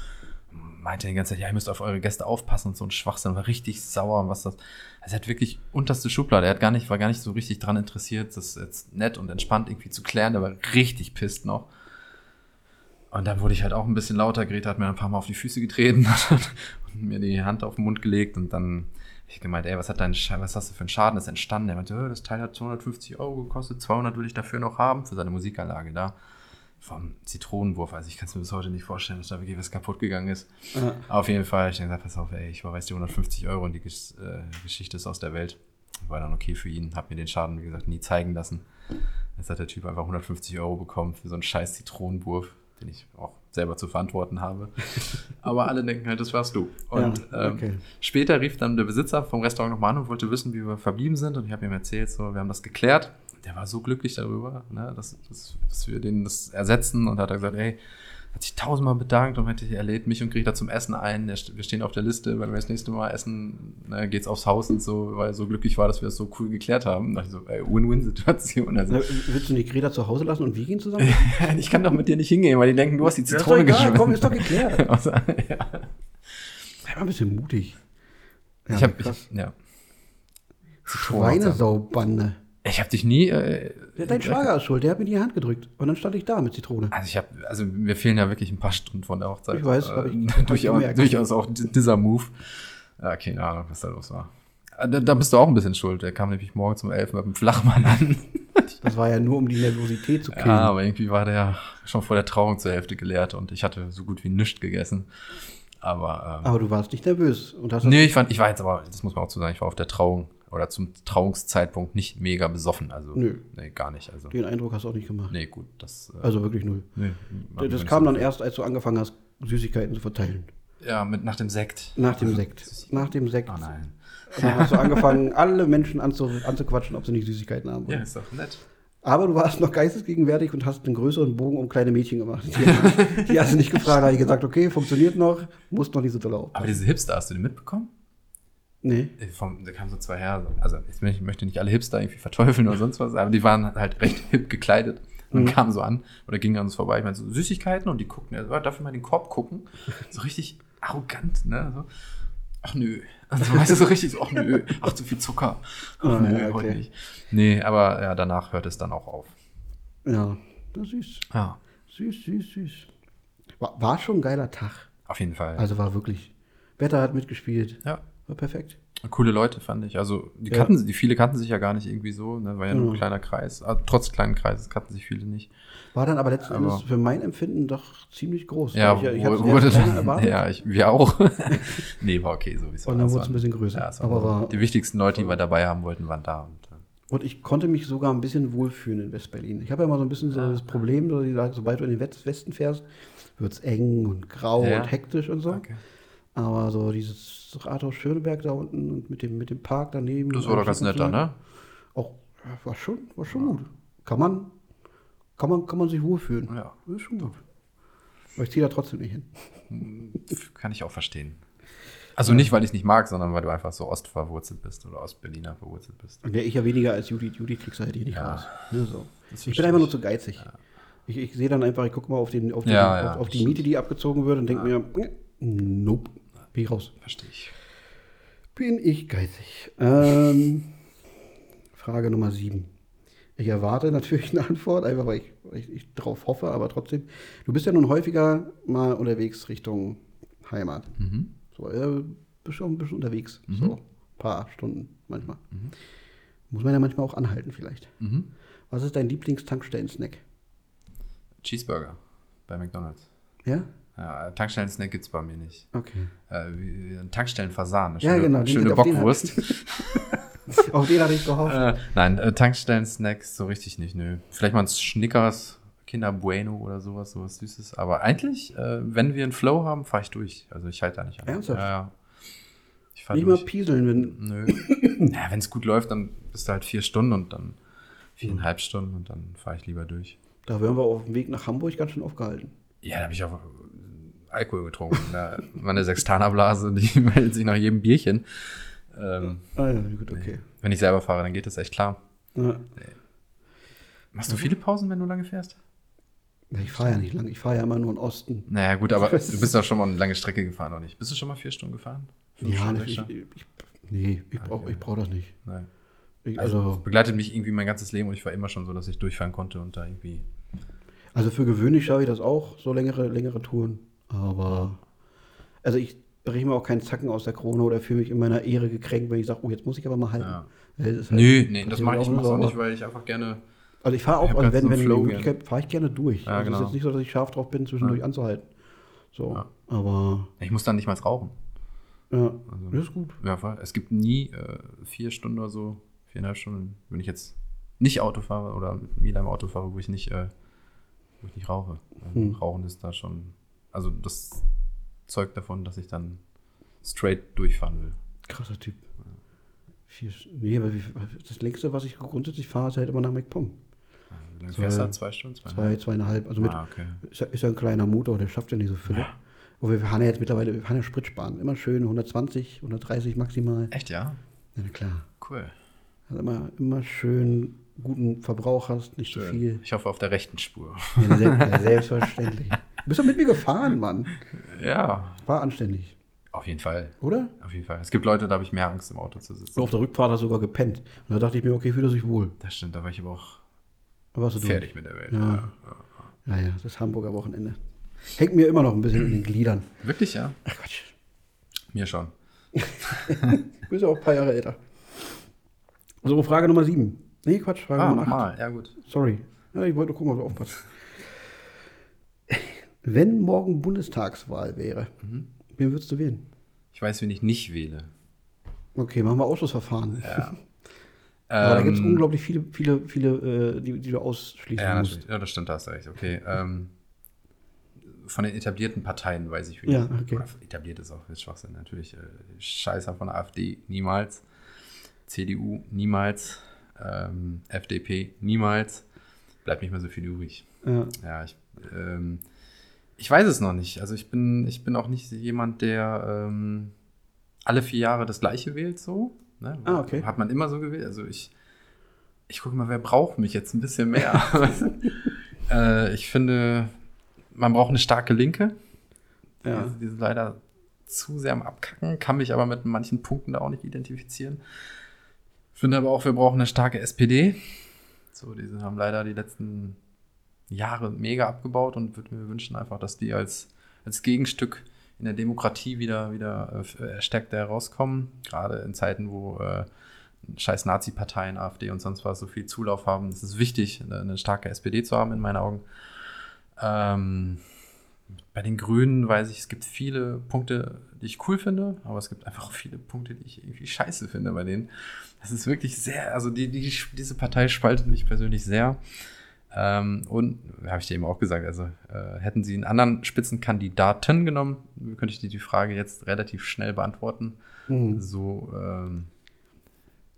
Meinte die ganze Zeit, ja, ihr müsst auf eure Gäste aufpassen und so ein Schwachsinn, war richtig sauer und was das. Also er hat wirklich unterste Schublade, er hat gar nicht, war gar nicht so richtig dran interessiert, das jetzt nett und entspannt irgendwie zu klären, der war richtig pisst noch. Und dann wurde ich halt auch ein bisschen lauter. Greta hat mir ein paar Mal auf die Füße getreten (laughs) und mir die Hand auf den Mund gelegt und dann ich gemeint, ey, was hat dein was hast du für einen Schaden das ist entstanden? Er meinte, "Äh, das Teil hat 250 Euro gekostet, 200 will ich dafür noch haben für seine Musikanlage da. Vom Zitronenwurf, also ich kann es mir bis heute nicht vorstellen, dass da wirklich was kaputt gegangen ist. Ja. Auf jeden Fall, ich habe gesagt, pass auf, ey, ich überweise dir 150 Euro und die Gesch äh, Geschichte ist aus der Welt. War dann okay für ihn, hab mir den Schaden, wie gesagt, nie zeigen lassen. Jetzt hat der Typ einfach 150 Euro bekommen für so einen scheiß Zitronenwurf, den ich auch selber zu verantworten habe. (laughs) Aber alle denken halt, das warst du. Und Ja, ähm, okay. später rief dann der Besitzer vom Restaurant nochmal an und wollte wissen, wie wir verblieben sind. Und ich habe ihm erzählt, so, wir haben das geklärt. Der war so glücklich darüber, ne, dass, dass, dass wir den das ersetzen und hat er gesagt, ey, hat sich tausendmal bedankt und meinte, er lädt mich und Greta zum Essen ein. Wir stehen auf der Liste, wenn wir das nächste Mal essen, ne, geht's aufs Haus und so, weil er so glücklich war, dass wir das so cool geklärt haben. Da dachte ich so, Win-Win-Situation. Also, Willst du die Greta zu Hause lassen und wir gehen zusammen? (laughs) ich kann doch mit dir nicht hingehen, weil die denken, du hast die Ja, Zitrone egal, geschmissen. komm, ist doch geklärt. (laughs) Also, ja. Sei mal ein bisschen mutig. Ja, ich habe krass. ja. Schweinesaubande. Ich habe dich nie. Äh, Ja, Dein Schwager ist schuld, der hat mir die Hand gedrückt. Und dann stand ich da mit Zitrone. Also ich habe, also mir fehlen ja wirklich ein paar Stunden von der Hochzeit. Ich weiß, ich- Äh, hab ich durchaus, gemerkt. durchaus auch di- dieser Move. Ja, keine Ahnung, was da los war. Äh, Da, da bist du auch ein bisschen schuld. Der kam nämlich morgens um elf mit einem Flachmann an. (laughs) Das war ja nur, um die Nervosität zu killen. Ja, aber irgendwie war der schon vor der Trauung zur Hälfte geleert und ich hatte so gut wie nichts gegessen. Aber, ähm, Aber du warst nicht nervös. Und hast nee, ich fand, ich war jetzt aber, das muss man auch zu sagen, ich war auf der Trauung oder zum Trauungszeitpunkt nicht mega besoffen. Also, Nö. nee, gar nicht. Also, den Eindruck hast du auch nicht gemacht. nee, gut, das, äh, Also wirklich null. nee, Das, wenn kam so- dann erst, als du angefangen hast, Süßigkeiten zu verteilen. Ja, mit, nach dem Sekt. Nach dem Sekt. Nach dem Sekt. Oh nein. Und dann hast du angefangen, (laughs) alle Menschen anzu, anzuquatschen, ob sie nicht Süßigkeiten haben wollen. Ja, ist doch nett. Aber du warst noch geistesgegenwärtig und hast einen größeren Bogen um kleine Mädchen gemacht. Die, die hast du nicht gefragt, habe ich gesagt, okay, funktioniert noch, muss noch nicht so doll auf. Aber diese Hipster, hast du die mitbekommen? Nee. Äh, Vom, da kamen so zwei her. Also, ich möchte- ich möchte nicht alle Hipster irgendwie verteufeln oder sonst was, aber die waren halt recht (laughs) hip gekleidet und Mhm. kamen so an oder gingen an uns vorbei. Ich meine, so Süßigkeiten und die guckten, ja, darf ich mal den Korb gucken? So richtig arrogant, ne? So, ach nö. Also, weißt du, so richtig so, ach nö, (laughs) ach zu viel Zucker. Ach Ah, nö, okay. heute nicht. Nee, aber ja, danach hört es dann auch auf. Ja, das ist süß. Ja, Süß, süß, süß. War, war schon ein geiler Tag. auf jeden Fall. Also war wirklich. Wetter hat mitgespielt. ja, War perfekt. Coole Leute fand ich. Also die Ja. kannten, die viele kannten sich ja gar nicht irgendwie so. Ne? War ja nur Ja. ein kleiner Kreis. Ah, trotz kleinen Kreises kannten sich viele nicht. War dann aber letzten Aber- Endes für mein Empfinden doch ziemlich groß. Ja, ich, ich hatte wurde dann, (laughs) ja, ich, wir auch. (laughs) nee, war okay, so wie es war. Und dann wurde es ein bisschen größer. Ja, Aber war- die wichtigsten Leute, die wir dabei haben wollten, waren da. Und, äh, Und ich konnte mich sogar ein bisschen wohlfühlen in Westberlin. Ich habe ja immer so ein bisschen so das Problem, sobald du in den West- Westen fährst, wird es eng und grau Ja. und hektisch und so. okay. Aber so dieses Rathaus Schöneberg da unten und mit dem, mit dem Park daneben. Das war doch ganz nett da, ne? Auch ja, war schon, war schon gut. Kann man, kann man, kann man sich wohlfühlen. Ja. Das ist schon gut. Aber ich ziehe da trotzdem nicht hin. (laughs) Kann ich auch verstehen. Also nicht, weil ich es nicht mag, sondern weil du einfach so ostverwurzelt bist oder Ostberliner verwurzelt bist. Ja, ich ja weniger als Judith. Judith kriegst du halt eh nicht Ja. raus. Ne, so. Ich bin einfach nur zu geizig. Ich, ich sehe dann einfach, ich gucke mal auf, den, auf, den, Ja, auf, ja, auf die. Miete, die abgezogen wird und denke mir, nope, bin ich raus. Verstehe ich. Bin ich geizig. Ähm, Frage Nummer sieben. Ich erwarte natürlich eine Antwort, einfach weil ich, weil ich, ich drauf hoffe, aber trotzdem. Du bist ja nun häufiger mal unterwegs Richtung Heimat. Mhm. So, äh, bist schon ein bisschen unterwegs. So, ein paar Stunden manchmal. Muss man ja manchmal auch anhalten vielleicht. Mhm. Was ist dein Lieblingstankstellen-Snack? Cheeseburger bei McDonalds. Ja? Ja, Tankstellen-Snack gibt es bei mir nicht. Okay. Äh, ein Tankstellen-Fasan, Ja, genau, schöne Bockwurst. Auf den hatte (laughs) ich gehofft. äh, nein, äh, Tankstellen-Snacks so richtig nicht, nö. Vielleicht mal ein Snickers, Kinder Bueno oder sowas, sowas Süßes. Aber eigentlich, äh, wenn wir einen Flow haben, fahre ich durch. Also ich halte da nicht an. Ernsthaft? Ja, ja. Ich fahre Nicht mal pieseln, wenn. Nö. (laughs) ja, wenn es gut läuft, dann bist du halt vier Stunden und dann viereinhalb Stunden und dann fahre ich lieber durch. Da wären wir auf dem Weg nach Hamburg ganz schön aufgehalten. Ja, da habe ich auch Alkohol getrunken. Da, meine Sextanerblase, die (laughs) meldet sich nach jedem Bierchen. Ähm, Ah ja, gut, okay. wenn ich selber fahre, dann geht das echt klar. Ja. Machst du viele Pausen, wenn du lange fährst? Ich fahre ja nicht lang, ich fahre ja immer nur in den Osten. Naja, gut, aber du bist doch schon mal eine lange Strecke gefahren, oder nicht? Bist du schon mal vier Stunden gefahren? Fünf Ja, Stunden, ich, sechs ich, ich, nee, ich brauche ich brauch das nicht. Nein. Ich, Also, also, begleitet mich irgendwie mein ganzes Leben und ich war immer schon so, dass ich durchfahren konnte und da irgendwie. also für gewöhnlich schaffe ich das auch, so längere, längere Touren. Aber, also ich breche mir auch keinen Zacken aus der Krone oder fühle mich in meiner Ehre gekränkt, wenn ich sage, oh, jetzt muss ich aber mal halten. Ja. Ja, das ist halt- Nö, nee, das mache ich auch mach's auch nicht, weil ich einfach gerne. Also ich fahre auch, also wenn, wenn die Möglichkeit, fahre ich gerne durch. Ja, also Es genau. ist jetzt nicht so, dass ich scharf drauf bin, zwischendurch Ja. anzuhalten. So, Ja. aber Ich muss dann nicht mal rauchen. ja, Also- das ist gut. Ja, voll. es gibt nie äh, vier Stunden oder so, viereinhalb Stunden, wenn ich jetzt nicht Auto fahre oder mit mir im Auto fahre, wo ich nicht, äh, wo ich nicht rauche. Hm. Rauchen ist da schon, also das zeugt davon, dass ich dann straight durchfahren will. Krasser Typ. Vier, nee, aber wie, das längste, was ich grundsätzlich fahre, ist halt immer nach MacPom. Wie lange fährst du? da? Zwei Stunden? Zwei, Zweieinhalb? Also mit, Ah, okay. ist, ja, ist ja ein kleiner Motor, der schafft ja nicht so viele. Und wir fahren ja jetzt mittlerweile, wir fahren ja Spritsparen. Immer schön 120, 130 maximal. Echt, ja? Ja, na klar. Cool. Also immer, immer schön guten Verbrauch hast, nicht zu viel. Ich hoffe auf der rechten Spur. Ja, se- ja, selbstverständlich. (laughs) Du bist doch mit mir gefahren, Mann. ja, War anständig, auf jeden Fall. oder? Auf jeden Fall. Es gibt Leute, da habe ich mehr Angst, im Auto zu sitzen. Und auf der Rückfahrt hast du sogar gepennt. Und da dachte ich mir, okay, fühlt er sich wohl. Das stimmt, da war ich aber auch du durch. fertig mit der Welt. Ja. Ja, ja, das Hamburger Wochenende. Hängt mir immer noch ein bisschen in den Gliedern. Wirklich, ja? Ach Quatsch. Mir schon. (laughs) Du bist ja auch ein paar Jahre älter. So, Frage Nummer sieben. Nee, Quatsch, Frage Ah, Nummer acht. nochmal. Ja, gut. Sorry. Ja, ich wollte gucken, ob du aufpasst. Wenn morgen Bundestagswahl wäre, Mhm. wen würdest du wählen? Ich weiß, wen ich nicht wähle. Okay, machen wir Ausschussverfahren. Ja. (laughs) Aber da gibt es Ähm, unglaublich viele, viele, viele, äh, die, die du ausschließen Ja, musst. Ja, das stimmt, da hast du recht. Okay. Ähm, von den etablierten Parteien weiß ich, wen Ja, okay. Etabliert ist auch jetzt Schwachsinn. Natürlich. Äh, Scheißer von der AfD, niemals. CDU, niemals. Ähm, FDP, niemals. Bleibt nicht mehr so viel übrig. Ja. Ja, ich, ähm, ich weiß es noch nicht. Also ich bin, ich bin auch nicht jemand, der ähm, alle vier Jahre das gleiche wählt, so. Ne? Ah, okay. Hat man immer so gewählt. Also ich, ich gucke mal, wer braucht mich jetzt ein bisschen mehr. (laughs) (laughs) äh, ich finde, man braucht eine starke Linke. Ja. Die, die sind leider zu sehr am Abkacken, kann mich aber mit manchen Punkten da auch nicht identifizieren. Finde aber auch, wir brauchen eine starke SPD. So, die haben leider die letzten Jahre mega abgebaut und würde mir wünschen einfach, dass die als, als Gegenstück in der Demokratie wieder, wieder äh, stärker herauskommen. Gerade in Zeiten, wo äh, scheiß Nazi-Parteien, AfD und sonst was so viel Zulauf haben. Es ist wichtig, eine, eine starke SPD zu haben, in meinen Augen. Ähm, bei den Grünen weiß ich, es gibt viele Punkte, die ich cool finde, aber es gibt einfach auch viele Punkte, die ich irgendwie scheiße finde bei denen. Das ist wirklich sehr, also die, die, diese Partei spaltet mich persönlich sehr. Ähm, und, habe ich dir eben auch gesagt, also äh, hätten sie einen anderen Spitzenkandidaten genommen, könnte ich dir die Frage jetzt relativ schnell beantworten. Mhm. So, ähm,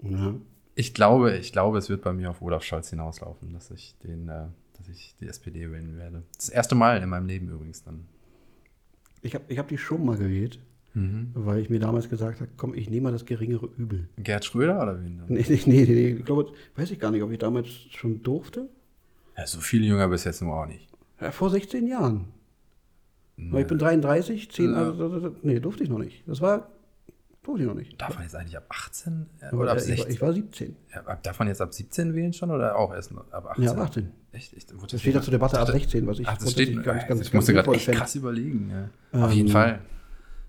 Ja. ich glaube, ich glaube, es wird bei mir auf Olaf Scholz hinauslaufen, dass ich den, äh, dass ich die SPD wählen werde. Das erste Mal in meinem Leben übrigens dann. Ich habe ich hab die schon mal gewählt, weil ich mir damals gesagt habe, komm, ich nehme mal das geringere Übel. Gerd Schröder oder wen dann? Nee, nee, nee, nee, ich glaube, weiß ich gar nicht, ob ich damals schon durfte. Ja, so viel jünger bis jetzt nur auch nicht. Ja, vor 16 Jahren. Weil Ich bin 33, 10, Ja. also, nee, durfte ich noch nicht. Das war, durfte ich noch nicht. Darf man jetzt eigentlich ab 18 äh, oder ab äh, ich, war, 16? ich war 17. Ja, darf man jetzt ab 17 wählen schon oder auch erst ab 18? Ja, ab 18. Echt? Wurde Das steht ja zur Debatte ab dachte- 16, was ich Ach, das steht, ganz, ganz, ich musste gerade echt fände. krass überlegen. Ja. Auf jeden Ähm, Fall.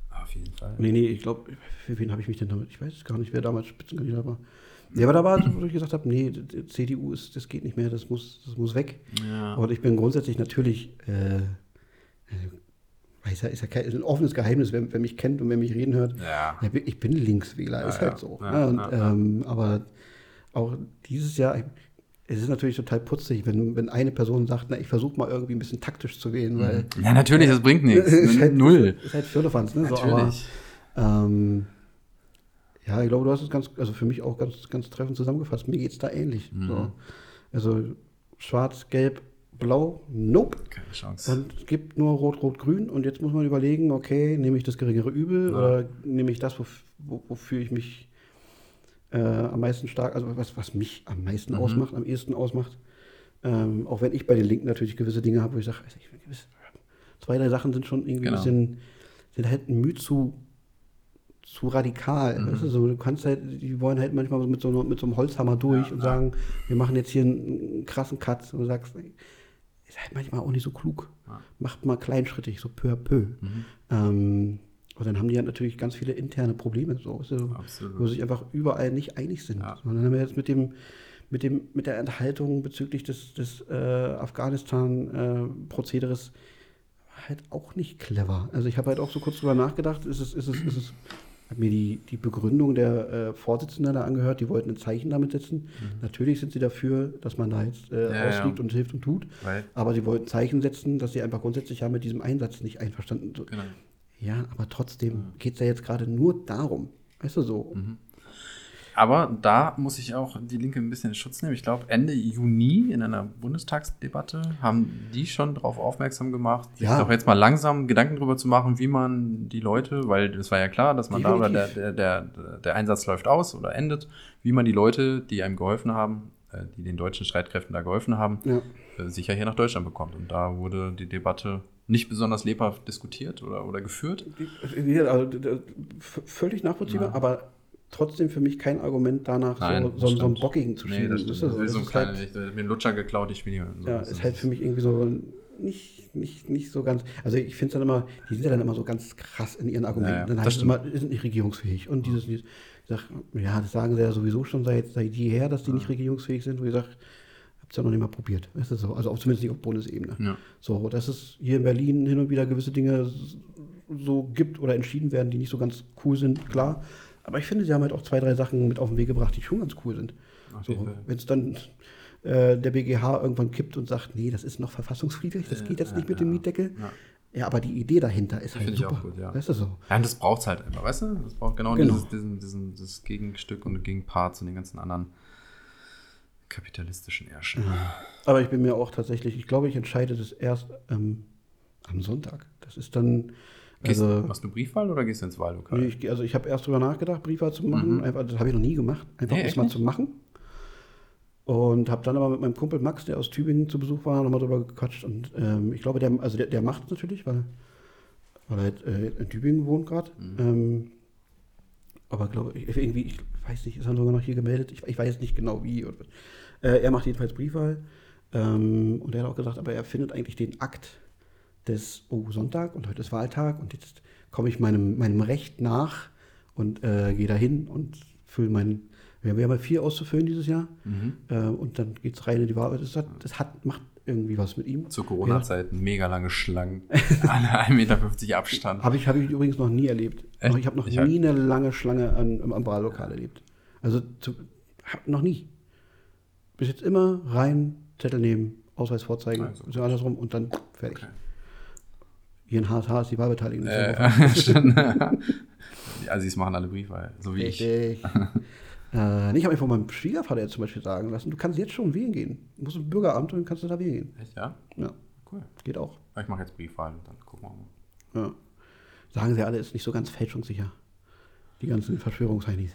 Auf jeden Fall. Nee, nee, ich glaube, für wen habe ich mich denn damit? Ich weiß es gar nicht, wer damals Spitzenkandidat war. Ja, aber da war, wo ich gesagt habe, nee, CDU ist, das geht nicht mehr, das muss, das muss weg. Ja. Aber ich bin grundsätzlich natürlich, äh, äh, weiß ja, ist ja kein, ist ein offenes Geheimnis, wer, wer mich kennt und wer mich reden hört. Ja. Ich bin Linkswähler, ist Ja, halt ja. so. Ja, Ja, und. Ähm, aber auch dieses Jahr, es ist natürlich total putzig, wenn, wenn eine Person sagt, na, ich versuche mal irgendwie ein bisschen taktisch zu wählen, weil Ja, natürlich, das bringt nichts. (laughs) ist halt, Null. Ist halt Firlefanz, ne? So, aber, Natürlich. ähm, ja, ich glaube, du hast es ganz, also für mich auch ganz, ganz treffend zusammengefasst. Mir geht es da ähnlich. Mhm. So. Also schwarz, gelb, blau, nope. Keine Chance. Und es gibt nur rot, rot, grün. Und jetzt muss man überlegen, okay, nehme ich das geringere Übel Ja. oder nehme ich das, wof- wo, wofür ich mich äh, am meisten stark, also was, was mich am meisten Mhm. ausmacht, am ehesten ausmacht. Ähm, auch wenn ich bei den Linken natürlich gewisse Dinge habe, wo ich sage, also ich, gewisse, zwei, drei Sachen sind schon irgendwie Genau. ein bisschen, sind halt ein Mühe zu, zu radikal. Mhm. Weißt du, so, du kannst halt, die wollen halt manchmal mit so, mit so einem Holzhammer durch Ja, und ja. sagen, wir machen jetzt hier einen, einen krassen Cut. Und du sagst, ey, ist halt manchmal auch nicht so klug. Ja. Macht mal kleinschrittig, so peu à peu. Mhm. Ähm, und dann haben die halt natürlich ganz viele interne Probleme, so, Absolut. wo sie sich einfach überall nicht einig sind. Ja. Und dann haben wir jetzt mit dem, mit dem, mit der Enthaltung bezüglich des, des äh, Afghanistan-Prozederes halt auch nicht clever. Also ich habe halt auch so kurz drüber nachgedacht, ist es, ist es, ist es, habe mir die, die Begründung der äh, Vorsitzenden da angehört, die wollten ein Zeichen damit setzen. Natürlich sind sie dafür, dass man da jetzt äh, Mhm. Ja, ja. ausliegt und hilft und tut. Weil, Aber sie wollten Zeichen setzen, dass sie einfach grundsätzlich ja mit diesem Einsatz nicht einverstanden sind. genau. Ja, aber trotzdem geht es ja jetzt gerade nur darum. Weißt du so? Mhm. Aber da muss ich auch die Linke ein bisschen in Schutz nehmen. Ich glaube, Ende Juni in einer Bundestagsdebatte haben die schon darauf aufmerksam gemacht, sich Ja. doch jetzt mal langsam Gedanken darüber zu machen, wie man die Leute, weil das war ja klar, dass man da oder der, der, Definitiv. der, der Einsatz läuft aus oder endet, wie man die Leute, die einem geholfen haben, äh, die den deutschen Streitkräften da geholfen haben, Ja. äh, sicher hier nach Deutschland bekommt. Und da wurde die Debatte nicht besonders lebhaft diskutiert oder, oder geführt. Also, völlig nachvollziehbar, Ja. aber trotzdem für mich kein Argument danach, Nein, so, das so, so einen. Bockigen zu Nee, schieben. das Weißt stimmt. du, Das so, ist so ein ist kleiner, halt, ich, mir einen Lutscher geklaut, ich bin hier. So, ja, das ist halt für mich irgendwie so nicht, nicht, nicht so ganz. Also ich finde es dann immer, die sind ja dann immer so ganz krass in ihren Argumenten. Ja, ja, dann das heißt es immer, die sind nicht regierungsfähig. Und dieses, dieses ich sag, ja, das sagen sie ja sowieso schon seit, seit jeher, dass die nicht regierungsfähig sind, wo ich sage, hab's ja noch nicht mal probiert. Du so? Also auch zumindest nicht auf Bundesebene. Ja. So, dass es hier in Berlin hin und wieder gewisse Dinge so gibt oder entschieden werden, die nicht so ganz cool sind, klar. Aber ich finde, sie haben halt auch zwei, drei Sachen mit auf den Weg gebracht, die schon ganz cool sind. So, wenn es dann äh, der BGH irgendwann kippt und sagt, nee, das ist noch verfassungswidrig, das geht jetzt ja, nicht mit ja, dem Mietdeckel. ja. Ja, aber die Idee dahinter ist halt Finde ich auch gut, ja. Weißt du so? Ja, und das braucht es halt einfach, weißt du? Das braucht genau, Genau. Dieses, diesen, diesen, dieses Gegenstück und Gegenpart zu den ganzen anderen kapitalistischen Ärschen. Aber ich bin mir auch tatsächlich, ich glaube, ich entscheide das erst ähm, am Sonntag. Das ist dann, Gehst, also, machst du Briefwahl oder gehst du ins Wahllokal? nee, ich, also ich habe erst drüber nachgedacht, Briefwahl zu machen. Mhm. Einfach, das habe ich noch nie gemacht. Einfach Nee, um es mal zu machen. Und habe dann aber mit meinem Kumpel Max, der aus Tübingen zu Besuch war, nochmal drüber gequatscht. Und ähm, ich glaube, der, also der, der macht es natürlich, weil, weil er halt, äh, in Tübingen wohnt gerade. Mhm. Ähm, aber glaube ich, irgendwie, ich weiß nicht, ist er sogar noch hier gemeldet? Ich, ich weiß nicht genau wie. Und, äh, er macht jedenfalls Briefwahl. Ähm, und er hat auch gesagt, aber er findet eigentlich den Akt des, oh, Sonntag und heute ist Wahltag und jetzt komme ich meinem, meinem Recht nach und äh, gehe dahin und fülle meinen. Wir haben ja mal vier auszufüllen dieses Jahr. Mhm. Äh, und dann geht es rein in die Wahl. Das, hat, das hat, macht irgendwie was mit ihm. Zur Corona-Zeit mega lange Schlangen. (laughs) Alle 1,50 Meter Abstand. Habe ich, hab ich übrigens noch nie erlebt. Echt? Noch, ich habe noch Ich nie eine lange Schlange an, im Ambralokal erlebt. Also zu, hab noch nie. Bis jetzt immer rein, Zettel nehmen, Ausweis vorzeigen, Also so andersrum und dann fertig. Okay. Hier in HSH ist die Wahlbeteiligung. Äh, (laughs) stimmt. Die Assis machen alle Briefwahl, so wie ich. Richtig. (laughs) äh, nee, ich habe mir von meinem Schwiegervater jetzt zum Beispiel sagen lassen, du kannst jetzt schon wählen gehen. Du musst im Bürgeramt und dann kannst du da wählen gehen. Echt, ja? Ja, Cool. geht auch. Ich mache jetzt Briefwahl und dann gucken wir mal. Ja. Sagen sie alle, ist nicht so ganz fälschungssicher. Die ganzen Verschwörungsheinis.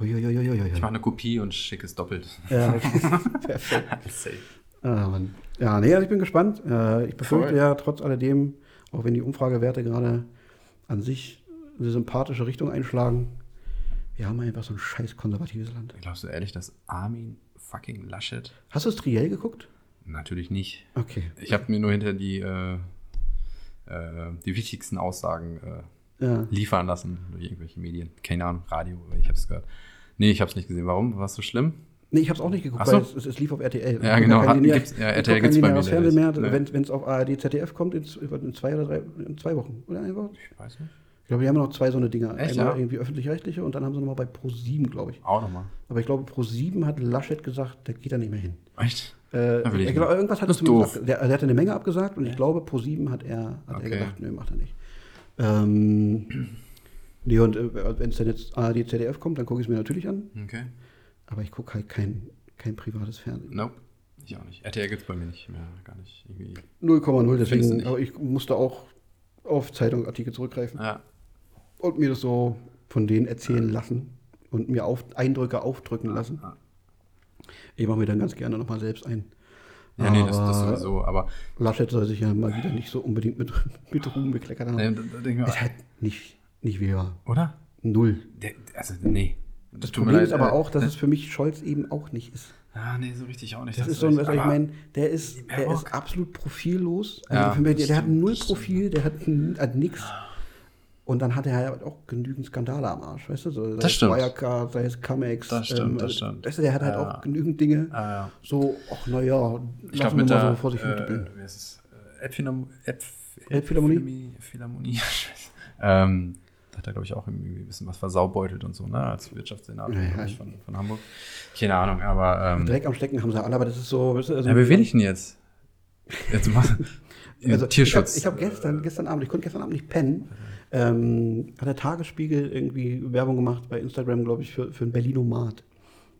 Uiuiuiuiui. Ich mache eine Kopie und schicke es doppelt. Ja, (laughs) perfekt. Safe. Ah, Mann. Ja, nee, also ich bin gespannt. Äh, ich befürchte Voll. ja trotz alledem, auch wenn die Umfragewerte gerade an sich eine sympathische Richtung einschlagen, wir haben einfach so ein scheiß konservatives Land. Glaubst du ehrlich, dass Armin fucking Laschet? Hast du das Triell geguckt? Natürlich nicht. Okay. Ich habe mir nur hinter die, äh, äh, die wichtigsten Aussagen äh, Ja. liefern lassen durch irgendwelche Medien. Keine Ahnung, Radio, ich habe es gehört. Nee, ich habe es nicht gesehen. Warum? War es so schlimm? Nee, ich habe es auch nicht geguckt, so. weil es, es, es lief auf RTL. Ja, genau. Hat- linear- gibt's- ja, RTL gibt's kein bei mir Fernsehen mehr, nicht. wenn es auf ARD, ZDF kommt, in, in zwei oder drei, in zwei Wochen. Oder eine Woche? Ich weiß nicht. Ich glaube, die haben noch zwei so eine Dinger. Echt, Einmal ja? irgendwie öffentlich-rechtliche und dann haben sie nochmal bei Pro7, glaube ich. Auch nochmal. Aber ich glaube, Pro7 hat Laschet gesagt, der geht da nicht mehr hin. Echt? Äh, ich ich glaube, irgendwas hat Das er ist doof. ab- Der, der hatte eine Menge abgesagt und ich glaube, Pro7 hat er, hat Okay. er gesagt, nö, macht er nicht. Ähm, nee, und äh, wenn es dann jetzt ARD, ZDF kommt, dann gucke ich es mir natürlich an. Okay. Aber ich gucke halt kein, kein privates Fernsehen. Nope. Ich auch nicht. RTL gibt es bei mir nicht mehr. Gar nicht. Irgendwie. 0,0, Findest du deswegen, aber ich musste auch auf Zeitungsartikel zurückgreifen Ja. und mir das so von denen erzählen lassen und mir auf, Eindrücke aufdrücken lassen. ja. Ich mache mir dann ganz gerne nochmal selbst ein. Ja, nee, das, das Aber sowieso. Aber Laschet soll sich ja mal wieder nicht so unbedingt mit, (laughs) mit Ruhm bekleckert haben. nee, da, Ist halt nicht, nicht wählbar. oder? Null. Der, also, nee. Das tut mir Problem leid, ist aber äh, auch, dass das- es für mich Scholz eben auch nicht ist. Ah, nee, so richtig auch nicht. Das hast ist so ein, was ich meine, der ist, der ist absolut profillos. Also Ja, für mich, der, der hat stimmt, null stimmt. Profil, der hat, hat nix. Und dann hat er halt auch genügend Skandale am Arsch, weißt du? So, sei Das es stimmt. Wirecard, sei es Cumex. Das stimmt, das also, stimmt. Weißt du, der hat halt Ja. auch genügend Dinge. Ah, ja. So, ach naja, Ich glaube, mit der so vor sich hin äh, düppeln. wie heißt es? Äh, Elbphilharm- Elb- Elbphilharmonie? Elbphilharmonie- Philharmonie. Scheiße. (laughs) ähm, hat er, glaube ich, auch irgendwie ein bisschen was versaubeutelt und so, ne? Als Wirtschaftssenator Ja, ja. von, von Hamburg. Keine Ahnung, aber. Ähm, Dreck am Stecken haben sie alle, aber das ist so. Weißt du, also, ja, wer will ich denn jetzt? Jetzt. (laughs) Also, Tierschutz. Ich habe hab gestern, gestern Abend, ich konnte gestern Abend nicht pennen, ähm, hat der Tagesspiegel irgendwie Werbung gemacht bei Instagram, glaube ich, für, für ein Berlinomat.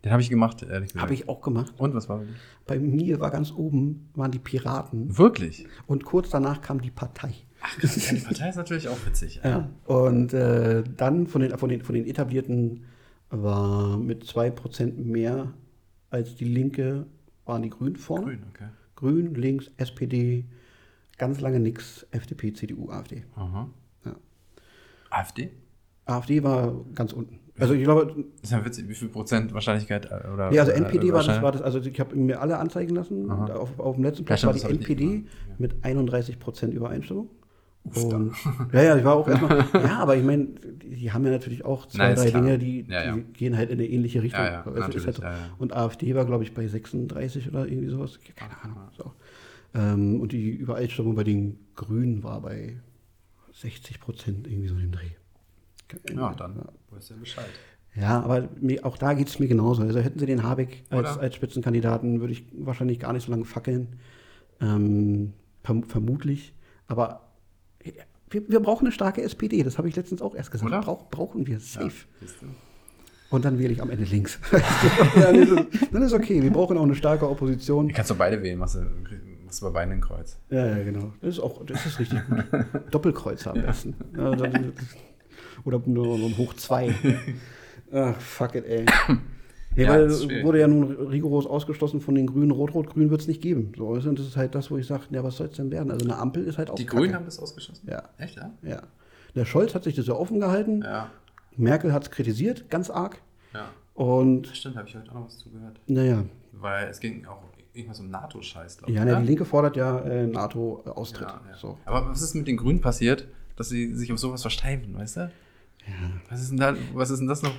Den habe ich gemacht, ehrlich gesagt. Habe ich auch gemacht. Und was war dir? Bei mir war ganz oben, waren die Piraten Wirklich? und kurz danach kam die Partei. Ja, die Partei ist natürlich auch witzig. Ja. Und äh, dann von den, von, den, von den etablierten war mit 2% mehr als die Linke, waren die Grünen vorne. Grün, okay. Grün, links, SPD, ganz lange nix, FDP, CDU, AfD. Aha. Ja. AfD? AfD war ganz unten. Also ich glaube, Das ist ja witzig, wie viel Prozent Wahrscheinlichkeit äh, oder. nee, also äh, NPD war das, war das, also ich habe mir alle anzeigen lassen. Auf, auf dem letzten Ja, Platz war die NPD ja. mit 31 Prozent Übereinstimmung. Und, ja, ja, ich war auch erstmal. (laughs) ja, aber ich meine, die, haben ja natürlich auch zwei, ist drei klar. Dinge, die, Ja, ja. die gehen halt in eine ähnliche Richtung. Ja, halt. Und AfD war, glaube ich, bei 36 oder irgendwie sowas. Keine Ahnung. So. Ähm, und die Übereinstimmung bei den Grünen war bei 60 Prozent irgendwie so in dem Dreh. Ja, dann weißt du ja Bescheid. Ja, aber mir, auch da geht es mir genauso. Also hätten sie den Habeck als, als Spitzenkandidaten, würde ich wahrscheinlich gar nicht so lange fackeln. Ähm, verm vermutlich. Aber wir, wir brauchen eine starke SPD. Das habe ich letztens auch erst gesagt. Brauch, brauchen wir safe. du? Und dann wähle ich am Ende links. (laughs) dann, ist es, dann ist okay. Wir brauchen auch eine starke Opposition. Du kannst doch beide wählen, machst du, machst du bei beiden ein Kreuz. Ja, ja, genau. Das ist auch, das ist richtig gut. (laughs) Doppelkreuzer am besten. Ja, (laughs) oder nur so ein Hoch zwei. Ach, fuck it, ey. Ja, weil das wurde ja nun rigoros ausgeschlossen von den Grünen. Rot-Rot-Grün wird es nicht geben. So, und das ist halt das, wo ich sage, ja, was soll es denn werden? Also eine Ampel ist halt auch Die Kacke. Grünen haben das ausgeschossen? Ja. Echt, ja? Ja. Der Scholz hat sich das ja offen gehalten. Ja. Merkel hat es kritisiert, ganz arg. Ja. Und Stimmt, habe ich heute auch noch was zugehört. naja, Weil es ging auch irgendwas um NATO-Scheiß, glaube ich. ja, ne, die Linke fordert ja äh, NATO-Austritt. Ja, ja. So. Aber was ist mit den Grünen passiert? dass sie sich auf sowas versteifen, weißt du? Was ist denn da, was ist denn das noch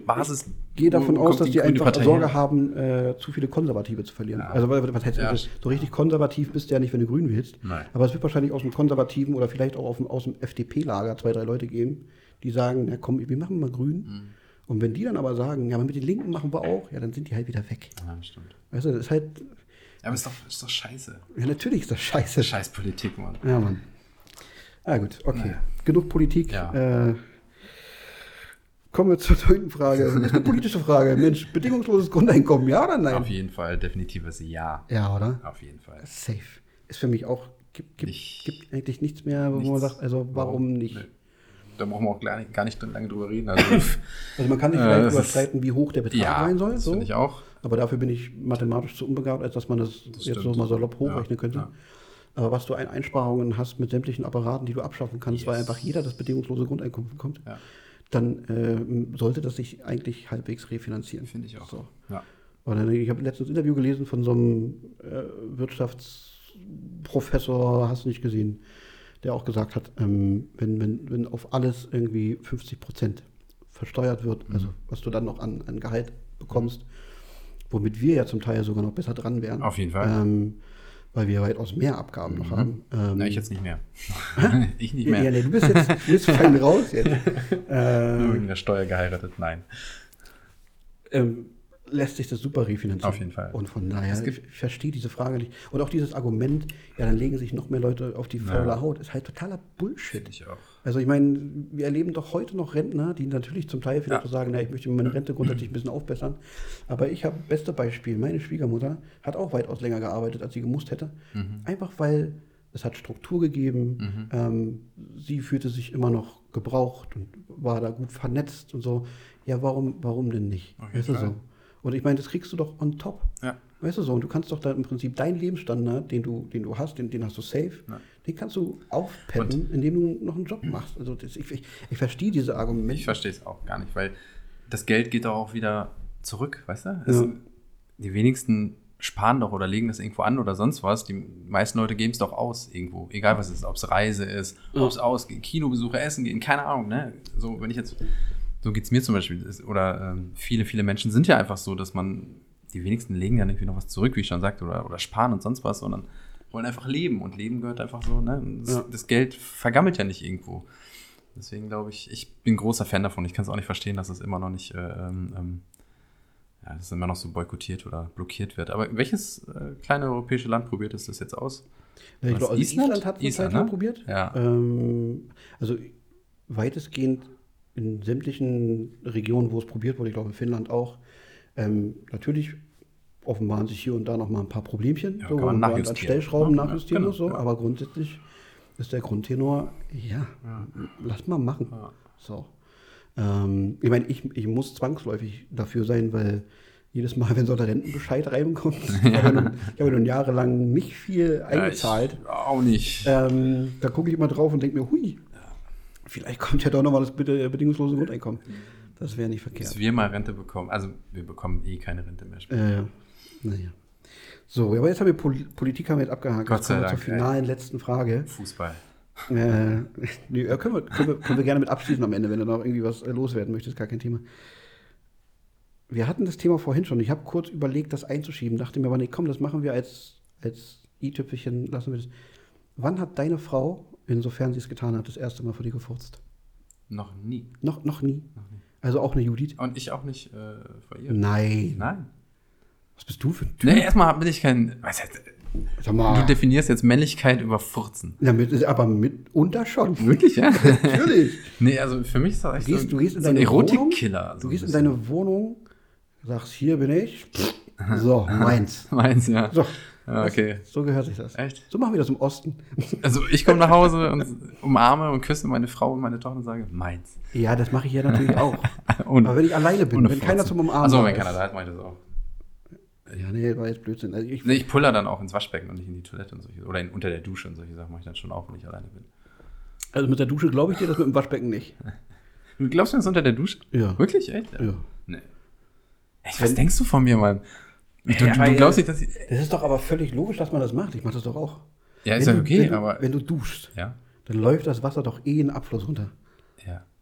Basis? gehe davon aus, dass die Grüne einfach Partei Sorge her? haben, äh, zu viele Konservative zu verlieren. Ja. Also was heißt Ja. so richtig konservativ bist du ja nicht, wenn du grün willst. Nein. Aber es wird wahrscheinlich aus dem Konservativen oder vielleicht auch aus dem, aus dem FDP-Lager zwei, drei Leute geben, die sagen, na komm, wir machen mal grün. Mhm. Und wenn die dann aber sagen, ja, aber mit den Linken machen wir auch, ja, dann sind die halt wieder weg. Ja, stimmt. Weißt du, das ist halt, Ja, aber ist doch, ist doch scheiße. ja, natürlich ist das scheiße. Scheiß Politik, Mann. Ja, Mann. Ah, gut, okay. Naja. Genug Politik. Ja. Äh, kommen wir zur neunten Frage. Das ist eine politische Frage. Mensch, bedingungsloses Grundeinkommen, ja oder nein? Auf jeden Fall, definitives Ja. Ja, oder? Auf jeden Fall. Safe. Ist für mich auch, gibt, gibt, Ich- gibt eigentlich nichts mehr, wo man Nichts. sagt, also warum nicht? Nee. Da brauchen wir auch gar nicht, gar nicht lange drüber reden. Also, (laughs) Also man kann sich Äh, vielleicht das darüber ist- streiten, wie hoch der Betrag ja, sein soll. das So. finde ich auch. Aber dafür bin ich mathematisch zu unbegabt, als dass man das, jetzt so stimmt. mal salopp hochrechnen Ja, könnte. ja. Aber was du an Einsparungen hast mit sämtlichen Apparaten, die du abschaffen kannst, weil Yes. einfach jeder das bedingungslose Grundeinkommen bekommt, Ja. Dann ähm, sollte das sich eigentlich halbwegs refinanzieren. Finde ich auch. So. Ja. Und dann, ich habe letztens ein Interview gelesen von so einem äh, Wirtschaftsprofessor, hast du nicht gesehen, der auch gesagt hat, ähm, wenn, wenn, wenn auf alles irgendwie 50 Prozent versteuert wird, Mhm. also was du dann noch an, an Gehalt bekommst, womit wir ja zum Teil sogar noch besser dran wären. Auf jeden Fall. Ähm, weil wir weitaus mehr Abgaben noch haben. Ähm, Na, ich jetzt nicht mehr. (laughs) ich nicht mehr. ja, nee, du bist jetzt du bist fein raus jetzt. äh, (laughs) Nur wegen der Steuer geheiratet. Nein. ähm, lässt sich das super refinanzieren. Auf jeden Fall. Und von daher, ich verstehe diese Frage nicht. Und auch dieses Argument, ja, dann legen sich noch mehr Leute auf die faule Ja. Haut, ist halt totaler Bullshit. Finde ich auch. Also ich meine, wir erleben doch heute noch Rentner, die natürlich zum Teil vielleicht Ja. sagen, na, ich möchte meine Rente grundsätzlich ein bisschen aufbessern. Aber ich habe beste Beispiel, meine Schwiegermutter hat auch weitaus länger gearbeitet, als sie gemusst hätte. Mhm. Einfach weil es hat Struktur gegeben, ähm, sie fühlte sich immer noch gebraucht und war da gut vernetzt und so. Ja, warum, warum denn nicht? Jeden Weißt du so? Und ich meine, das kriegst du doch on top. Ja. Weißt du so, und du kannst doch da im Prinzip deinen Lebensstandard, den du, den du hast, den, den hast du safe, Ja. Den kannst du aufpeppen, indem du noch einen Job machst. Also das, ich, ich, ich verstehe diese Argumente. Ich verstehe es auch gar nicht, weil das Geld geht doch auch wieder zurück, weißt du? Es, Ja. Die wenigsten sparen doch oder legen das irgendwo an oder sonst was. Die meisten Leute geben es doch aus irgendwo, egal was es ist, ob es Reise ist, ob es ausgeht, Kinobesuche, Essen gehen, keine Ahnung, ne? So, wenn ich jetzt, so geht es mir zum Beispiel, oder ähm, viele, viele Menschen sind ja einfach so, dass man, die wenigsten legen ja irgendwie noch was zurück, wie ich schon sagte, oder, oder sparen und sonst was, sondern wollen einfach leben und Leben gehört einfach so, ne? Das, Ja. das Geld vergammelt ja nicht irgendwo. Deswegen glaube ich, ich bin großer Fan davon. Ich kann es auch nicht verstehen, dass es immer noch nicht, äh, ähm, ähm, ja, dass immer noch so boykottiert oder blockiert wird. Aber welches äh, kleine europäische Land probiert es das jetzt aus? Ja, ich glaube, also Island? Island, hat es ne? probiert. Ja. Ähm, also weitestgehend in sämtlichen Regionen, wo es probiert wurde, ich glaube in Finnland auch. Ähm, natürlich offenbaren sich hier und da noch mal ein paar Problemchen, Ja, so, wo man man an. Stellschrauben Ja, nachjustieren genau, muss, so, ja. aber grundsätzlich ist der Grundtenor, ja, lass mal machen. Ja. So. Ähm, ich meine, ich, ich muss zwangsläufig dafür sein, weil jedes Mal, (laughs) wenn so der Rentenbescheid reinkommt, (laughs) ich habe ja nun, ich habe ja nun jahrelang nicht viel eingezahlt. Ja, auch nicht. Ähm, da gucke ich immer drauf und denke mir, hui, vielleicht kommt ja doch nochmal das bede- bedingungslose Grundeinkommen. Das wäre nicht verkehrt. wir mal Rente bekommen. Also wir bekommen eh keine Rente mehr. Äh, naja. So, aber jetzt haben wir Pol Politik haben wir jetzt abgehakt. Gott Jetzt sei kommen wir Dank, zur finalen letzten Frage. Fußball. Äh, (laughs) nee, können, wir, können, wir, können wir gerne mit abschließen am Ende, wenn du noch irgendwie was äh, loswerden möchtest, gar kein Thema. Wir hatten das Thema vorhin schon. Ich habe kurz überlegt, das einzuschieben. Dachte mir aber, nee, komm, das machen wir als, als i-Tüpfelchen, lassen wir das. Wann hat deine Frau, insofern sie es getan hat, das erste Mal vor dir gefurzt? Noch nie. Noch, noch nie. Also auch eine Judith? Und ich auch nicht äh, vor ihr. Nein. Nein. Was bist du für ein Typ? Nee, erstmal bin ich kein. Was heißt, Sag mal. du definierst jetzt Männlichkeit über Furzen. Damit aber mitunter schon. (laughs) Wirklich, ja? Natürlich. nee, also für mich ist das echt Du gehst, so, du gehst in so ein deine. Erotikkiller. Du gehst in deine Wohnung, sagst, hier bin ich. So, (laughs) meins. Meins, ja. So. Ja, okay. So gehört sich das. Echt? So machen wir das im Osten. (laughs) Also ich komme nach Hause und umarme und küsse meine Frau und meine Tochter und sage, meins. Ja, das mache ich ja natürlich auch. Aber wenn ich alleine bin, wenn keiner zum Umarmen Achso, wenn keiner da ist, mache ich das auch. Ja, nee, war jetzt Blödsinn. Also ich, Nee, ich puller dann auch ins Waschbecken und nicht in die Toilette und solche Oder in, unter der Dusche und solche Sachen mache ich dann schon auch, wenn ich alleine bin. also mit der Dusche glaube ich dir, das mit dem Waschbecken nicht. (laughs) Du glaubst du das unter der Dusche? Ja. Wirklich? Echt? Ja. Nee. Echt, was denkst du von mir, Mann? Du, Ja, du, glaubst nicht, dass ich. Das ist doch aber völlig logisch, dass man das macht. Ich mache das doch auch. Ja, ist wenn ja du, okay, wenn du, aber. Wenn du duschst, ja. Dann läuft das Wasser doch eh in den Abfluss runter.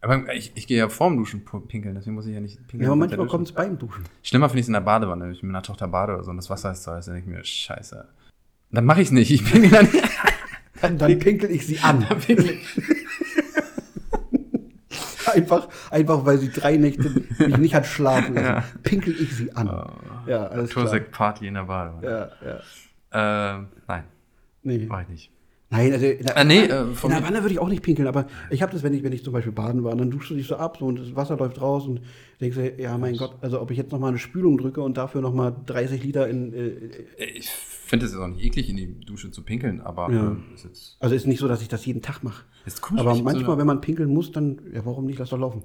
Aber ich, ich gehe ja vorm Duschen pinkeln, deswegen muss ich ja nicht pinkeln. Ja, aber manchmal kommt es beim Duschen. Schlimmer finde ich es in der Badewanne, wenn ich mit meiner Tochter bade oder so und das Wasser ist so heiß, dann denke ich mir, scheiße. Dann mache ich es nicht. Ich pinkel dann. Dann, dann pinkel ich sie an. (laughs) dann pinkel ich. Einfach, einfach weil sie drei Nächte mich nicht hat schlafen lassen. Ja. Pinkel ich sie an. Ja, alles klar. Natursekt-Party in der Badewanne. Ja, ja. Ähm, nein, Nee. mach ich nicht. Nein, also in der, Ah, nee, Wanne- äh, von in der Wanne würde ich auch nicht pinkeln, aber ich habe das, wenn ich, wenn ich zum Beispiel baden war, und dann duschst du dich so ab so, und das Wasser läuft raus und denkst dir, ja mein Gott, also ob ich jetzt nochmal eine Spülung drücke und dafür nochmal 30 Liter in, äh, Ich finde es jetzt auch nicht eklig, in die Dusche zu pinkeln, aber Ja. ähm, ist jetzt. also ist nicht so, dass ich das jeden Tag mache. Ist komisch, Aber hab so manchmal, eine- wenn man pinkeln muss, dann, ja warum nicht, lass doch laufen.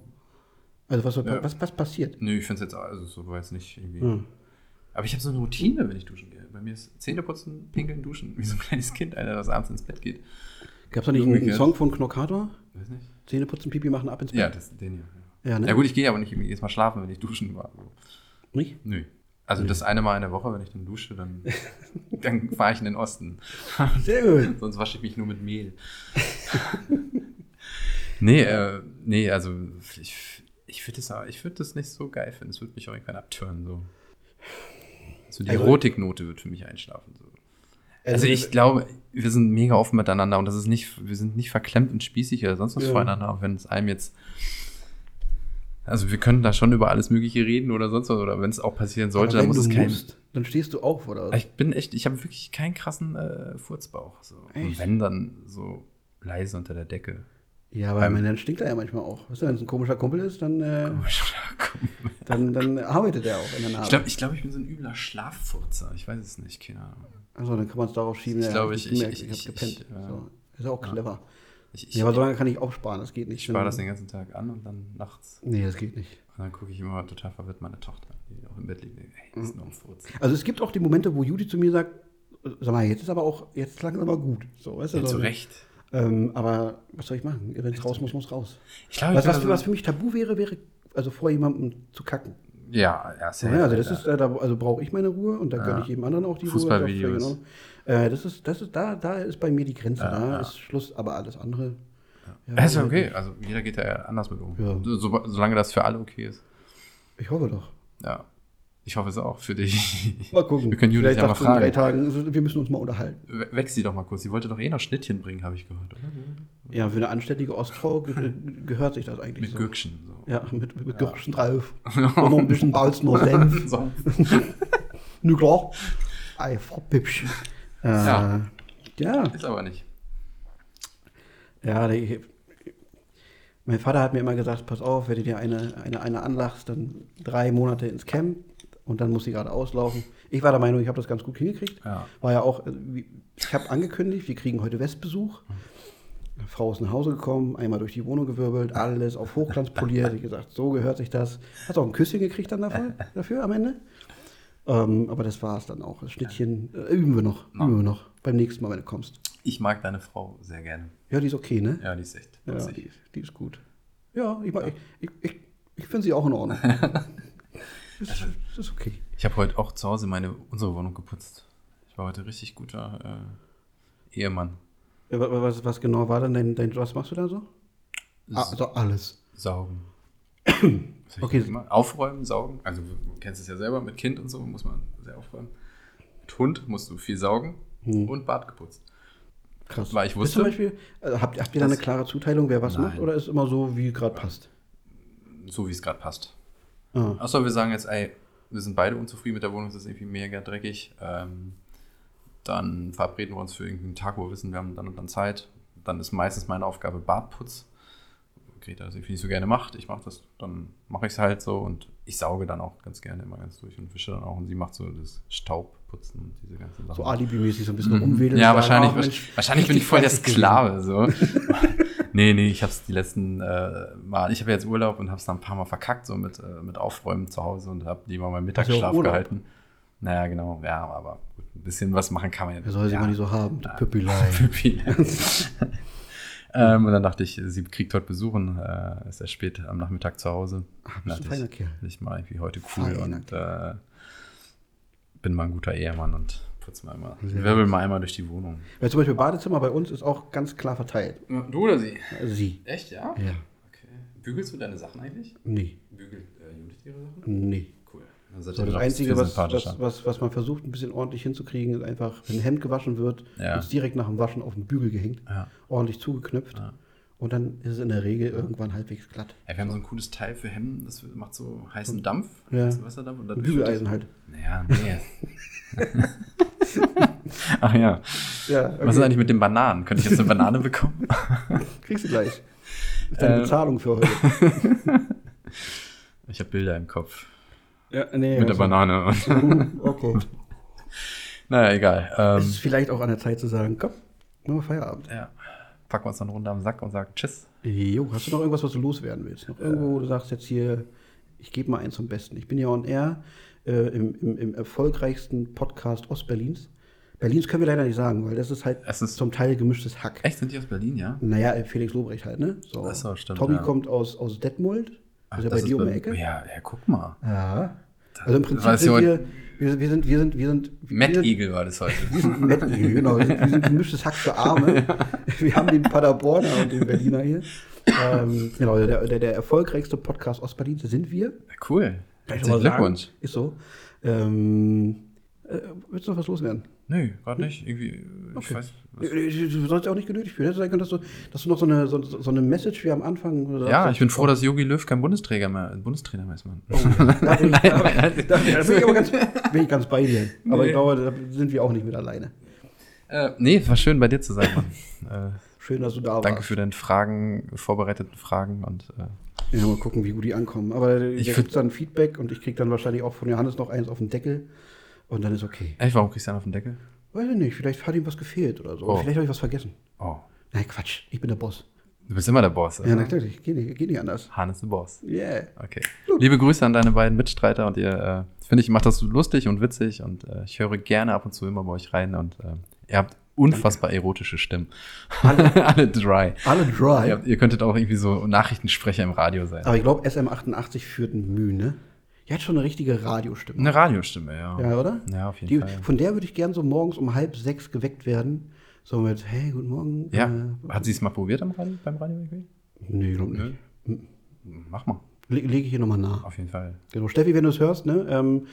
Also was, Ja. was, was passiert? Nö, ich finde es jetzt also so war jetzt nicht irgendwie. Hm. Aber ich habe so eine Routine, wenn ich duschen gehe. Bei mir ist Zähne putzen, pinkeln, duschen, wie so ein kleines Kind, Alter, das abends ins Bett geht. Gab es da nicht einen, einen. Song von Knockator? Weiß nicht. Zähne putzen, Pipi machen, ab ins Bett? Ja, das den hier. Ja, Ja, ne? ja gut, ich gehe aber nicht jedes Mal schlafen, wenn ich duschen war. Nicht? Nö. Also das eine Mal in der Woche, wenn ich dann dusche, dann, (laughs) dann fahre ich in den Osten. (laughs) Sehr gut. Sonst wasche ich mich nur mit Mehl. (laughs) nee, äh, nee, also ich, ich würde das, ich würd das nicht so geil finden. Es würde mich auch irgendwann abtören. So, so die Also- Erotiknote wird für mich einschlafen. So. Also ich glaube, wir sind mega offen miteinander und das ist nicht, wir sind nicht verklemmt und spießig oder sonst was Ja. voreinander, auch wenn es einem jetzt. Also wir können da schon über alles Mögliche reden oder sonst was, oder wenn es auch passieren sollte, dann muss du es kein. musst, dann stehst du auf, oder? Ich bin echt, ich habe wirklich keinen krassen äh, Furzbauch. So. Und wenn dann so leise unter der Decke. Ja, aber Beim- dann stinkt er ja manchmal auch. Weißt du, wenn es ein komischer Kumpel ist, dann, äh, ich dann, dann arbeitet er auch in der Nase. glaube, ich, glaub, ich bin so ein übler Schlaffurzer. Ich weiß es nicht, keine Ahnung. Also dann kann man es darauf schieben. Ich glaube, ich- ich- ich, ich- hab gepennt. ich- ja. so. Ist auch clever. Ich, ich, Ja, aber so lange kann ich auch sparen, das geht nicht. ich spare das den ganzen Tag an und dann nachts. Nee, das geht nicht. Und dann gucke ich immer total verwirrt meine Tochter, die auch im Bett liegt. Ey, ist nur ein Furz. Also es gibt auch die Momente, wo Judy zu mir sagt, sag mal, jetzt ist aber auch, jetzt klang es aber gut. So, weißt du, Ja, so, zu Recht. Ähm, aber was soll ich machen? Wenn es raus muss, muss raus. Ich glaube, Was, was, was für mich tabu wäre, wäre, also vor jemandem zu kacken. Ja, ja, safe, Ja, also das ist, äh, da, also brauche ich meine Ruhe und da gönne Ja. ich jedem anderen auch die Fußballvideos. Ruhe. in Ordnung. Äh, das ist, das ist, da, da ist bei mir die Grenze, Ja, da ja. ist Schluss, aber alles andere. Ja, Ja, ist ja okay. Also jeder geht da anders mit um. So, solange das für alle okay ist. Ich hoffe doch. Ja. Ich hoffe es auch für dich. (laughs) Mal gucken. Wir können Judith Vielleicht ja mal du in drei fragen. Tagen, wir müssen uns mal unterhalten. We- Wächst sie doch mal kurz. Sie wollte doch eh noch Schnittchen bringen, habe ich gehört, oder? Ja, für eine anständige Ostfrau ge (laughs) gehört sich das eigentlich Mit so. Gürkchen. So. Ja, mit, mit, mit Gürkchen drauf. Und (laughs) noch ein bisschen Balzner Senf. So. Nu klar. Ei, Frau Püppchen. Äh, Ja. ja. Ist aber nicht. Ja, die, mein Vater hat mir immer gesagt, pass auf, wenn du dir eine, eine, eine anlachst, dann drei Monate ins Camp und dann muss sie gerade auslaufen. Ich war der Meinung, ich habe das ganz gut hingekriegt. Ja. War ja auch, äh, ich habe angekündigt, wir kriegen heute Westbesuch. Frau ist nach Hause gekommen, einmal durch die Wohnung gewirbelt, alles auf Hochglanz poliert. Ich gesagt, so gehört sich das. Hast auch ein Küsschen gekriegt dann dafür, (laughs) dafür am Ende. Ähm, aber das war es dann auch. Das Schnittchen äh, üben wir noch, üben wir noch. Beim nächsten Mal, wenn du kommst. Ich mag deine Frau sehr gerne. Ja, die ist okay, ne? Ja, die ist echt Ja, die, ist- die ist gut. Ja, ich, mag- ich, ich, ich, ich finde sie auch in Ordnung. (laughs) das, ist, ist okay. Ich habe heute auch zu Hause meine, unsere Wohnung geputzt. Ich war heute richtig guter äh, Ehemann. Ja, wa- wa- was, was genau war denn dein, dein was machst du da so? Ah, also alles. Saugen. (coughs) Okay. Aufräumen, saugen. Also du kennst es ja selber mit Kind und so, muss man sehr aufräumen. Mit Hund musst du viel saugen und Bad geputzt. Krass. Weil ich Ist zum wusste- Beispiel, äh, habt, habt ihr da eine klare Zuteilung, wer was Nein. macht, oder ist immer so, wie gerade passt? So wie es gerade passt. Ah. Achso, wir sagen jetzt, ey, wir sind beide unzufrieden mit der Wohnung, es ist irgendwie mega dreckig. Ähm, dann verabreden wir uns für irgendeinen Tag, wo wir wissen, wir haben dann und dann Zeit. Dann ist meistens meine Aufgabe Badputz. Greta das irgendwie nicht so gerne macht. Ich mache das, dann mache ich es halt so und ich sauge dann auch ganz gerne immer ganz durch und wische dann auch. Und sie macht so das Staubputzen und diese ganzen Sachen. So alibimäßig so ein bisschen rumwedeln. Mhm. Ja, sagen, wahrscheinlich, Mensch, wahrscheinlich bin ich voll der Sklave. So. (laughs) nee, nee, ich habe es die letzten äh, Mal, ich habe jetzt Urlaub und habe es dann ein paar Mal verkackt, so mit, äh, mit Aufräumen zu Hause und habe lieber meinen Mittagsschlaf Urlaub? gehalten. Naja, genau, ja, aber gut, ein bisschen was machen kann man ja. Soll sie ja. mal nicht so haben? Die Püppelein. Püppi. (laughs) (laughs) ähm, und dann dachte ich, sie kriegt heute Besuch und äh, ist erst spät am Nachmittag zu Hause. Ach, bist ein feiner ich, Kerl. Ich mal irgendwie heute cool Feiner und äh, bin mal ein guter Ehemann und mal einmal. Ich wirbel mal einmal durch die Wohnung. Weil zum Beispiel Badezimmer bei uns ist auch ganz klar verteilt. Du oder sie? Also sie. Echt, ja? Ja. Okay. Bügelst du deine Sachen eigentlich? Nee. Bügelt äh, Judith ihre Sachen? Nee. Cool. Dann seid So, ihr das doch Einzige, was, was, was, was man versucht, ein bisschen ordentlich hinzukriegen, ist einfach, wenn ein Hemd gewaschen wird, Ja. wird es direkt nach dem Waschen auf den Bügel gehängt, Ja. ordentlich zugeknüpft. Ja. Und dann ist es in der Regel irgendwann halbwegs glatt. Ja, wir haben so ein cooles Teil für Hemden, das macht so heißen Dampf, Ja. heißen Wasserdampf und dann Ein Bügeleisen halt. Naja, nee. (laughs) (laughs) (laughs) Ach ja. Ja, okay. Was ist eigentlich mit den Bananen? Könnte ich jetzt eine (laughs) Banane bekommen? (laughs) Kriegst du gleich. Das ist deine Äh, Bezahlung für heute. Ich habe Bilder im Kopf. Ja, nee, Mit der Banane. Okay. naja, egal. Es Ähm, ist vielleicht auch an der Zeit zu sagen, komm, machen wir Feierabend. ja. Packen wir uns dann runter am Sack und sagen Tschüss. Jo, hast du noch irgendwas, was du loswerden willst? Noch irgendwo, wo du sagst jetzt hier, ich gebe mal eins zum Besten. Ich bin ja on air äh, im, im, im erfolgreichsten Podcast Ostberlins. Berlins können wir leider nicht sagen, weil das ist halt Es ist- zum Teil gemischtes Hack. Echt, sind die aus Berlin, ja? Naja, Felix Lobrecht halt, ne? So. Ach so, stimmt, Tommy ja. kommt aus, aus Detmold. Ach, das bei dir um die Ecke. Ja, ja, guck mal. Ja. Also im Prinzip sind wir, wir, wir sind, wir sind, wir sind, sind, Eagle war das heute. (laughs) wir sind Mad Eagle, genau. Wir sind, wir sind gemischtes Hack für Arme. (laughs) Wir haben den Paderborner und den Berliner hier. Ähm, genau, der, der, der erfolgreichste Podcast Ostberlins sind wir. Cool. Kann ich noch mal sagen. Ist so. Ähm, äh, willst du noch was loswerden? Nö, gerade nicht. Irgendwie, ich weiß. Was. Äh, Du sollst auch nicht genötigt fühlen. Hätte sein können, dass du, dass du noch so eine, so, so eine Message wie am Anfang. Ja, so- ich bin froh, dass Jogi Löw kein Bundesträger mehr, Bundestrainer mehr ist, Mann. (laughs) Da bin ich, da, da, da bin ich aber ganz, bin ich ganz bei dir. Aber ich glaube, da sind wir auch nicht mit alleine. Äh, nee, war schön bei dir zu sein, Mann. (laughs) äh, Schön, dass du da warst. danke für deine Fragen, vorbereiteten Fragen und äh, Ja, mal gucken, wie gut die ankommen. Aber Ich gibt dann Feedback und ich krieg dann wahrscheinlich auch von Johannes noch eins auf den Deckel. Und dann ist okay. echt, warum kriegst du einen auf den Deckel? Weiß ich nicht, vielleicht hat ihm was gefehlt oder so. Oh. Vielleicht habe ich was vergessen. Oh, Nein, Quatsch, ich bin der Boss. du bist immer der Boss. Ja, oder? natürlich, geht nicht, geht nicht anders. Han ist der Boss. Yeah. Okay. Liebe Grüße an deine beiden Mitstreiter und ihr, äh, finde ich, macht das lustig und witzig und äh, ich höre gerne ab und zu immer bei euch rein und äh, ihr habt unfassbar erotische Stimmen. Alle, (laughs) dry. Alle dry. Ihr, habt, ihr könntet auch irgendwie so Nachrichtensprecher im Radio sein. Aber ich glaube, SM88 führt ein Mühe, ne? Die hat schon eine richtige Radiostimme. Eine Radiostimme, ja. Ja, oder? Ja, auf jeden Die, Fall. von der würde ich gern so morgens um halb sechs geweckt werden. So mit, hey, guten Morgen. Ja. Äh, Hat sie es mal probiert am Radio, beim Radio nee, glaub nicht. Mach mal. Le lege ich hier nochmal nach. Auf jeden Fall. Genau, Steffi, wenn du es hörst, ne, ähm,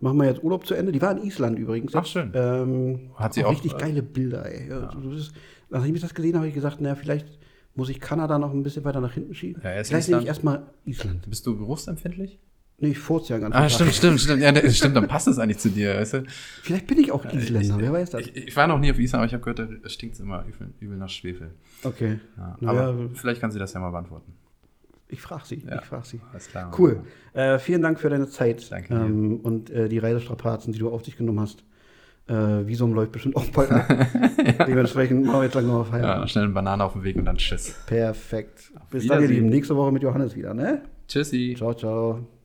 machen wir jetzt Urlaub zu Ende. Die war in Island übrigens. Ach, schön. Ähm, Hat sie auch, richtig äh, geile Bilder, ey. Ja. du bist- Nachdem ich das gesehen habe, habe ich gesagt, naja, vielleicht muss ich Kanada noch ein bisschen weiter nach hinten schieben. Ja, erst vielleicht nehme ich erstmal Island. Bist du geruchsempfindlich? Nee, ich furze ja ganz Ah, stimmt, stimmt, stimmt. Ja, das stimmt, dann passt es eigentlich zu dir, weißt du? Vielleicht bin ich auch Isländer, wer weiß das. Ich, ich war noch nie auf Island, aber ich habe gehört, da stinkt es immer übel, übel nach Schwefel. Okay. Ja, aber vielleicht kann sie das ja mal beantworten. Ich frage sie, Ja. ich frage sie. Alles klar. Cool. Äh, vielen Dank für deine Zeit ähm, und äh, die Reisestrapazen, die du auf dich genommen hast. Äh, Visum läuft bestimmt auch bald ab. (laughs) Dementsprechend machen wir jetzt lang noch Ja, Feierabend. schnell eine Banane auf dem Weg und dann tschüss. Perfekt. Bis dann, ihr. Lieben. Nächste Woche mit Johannes wieder, ne? Tschüssi. Ciao, ciao.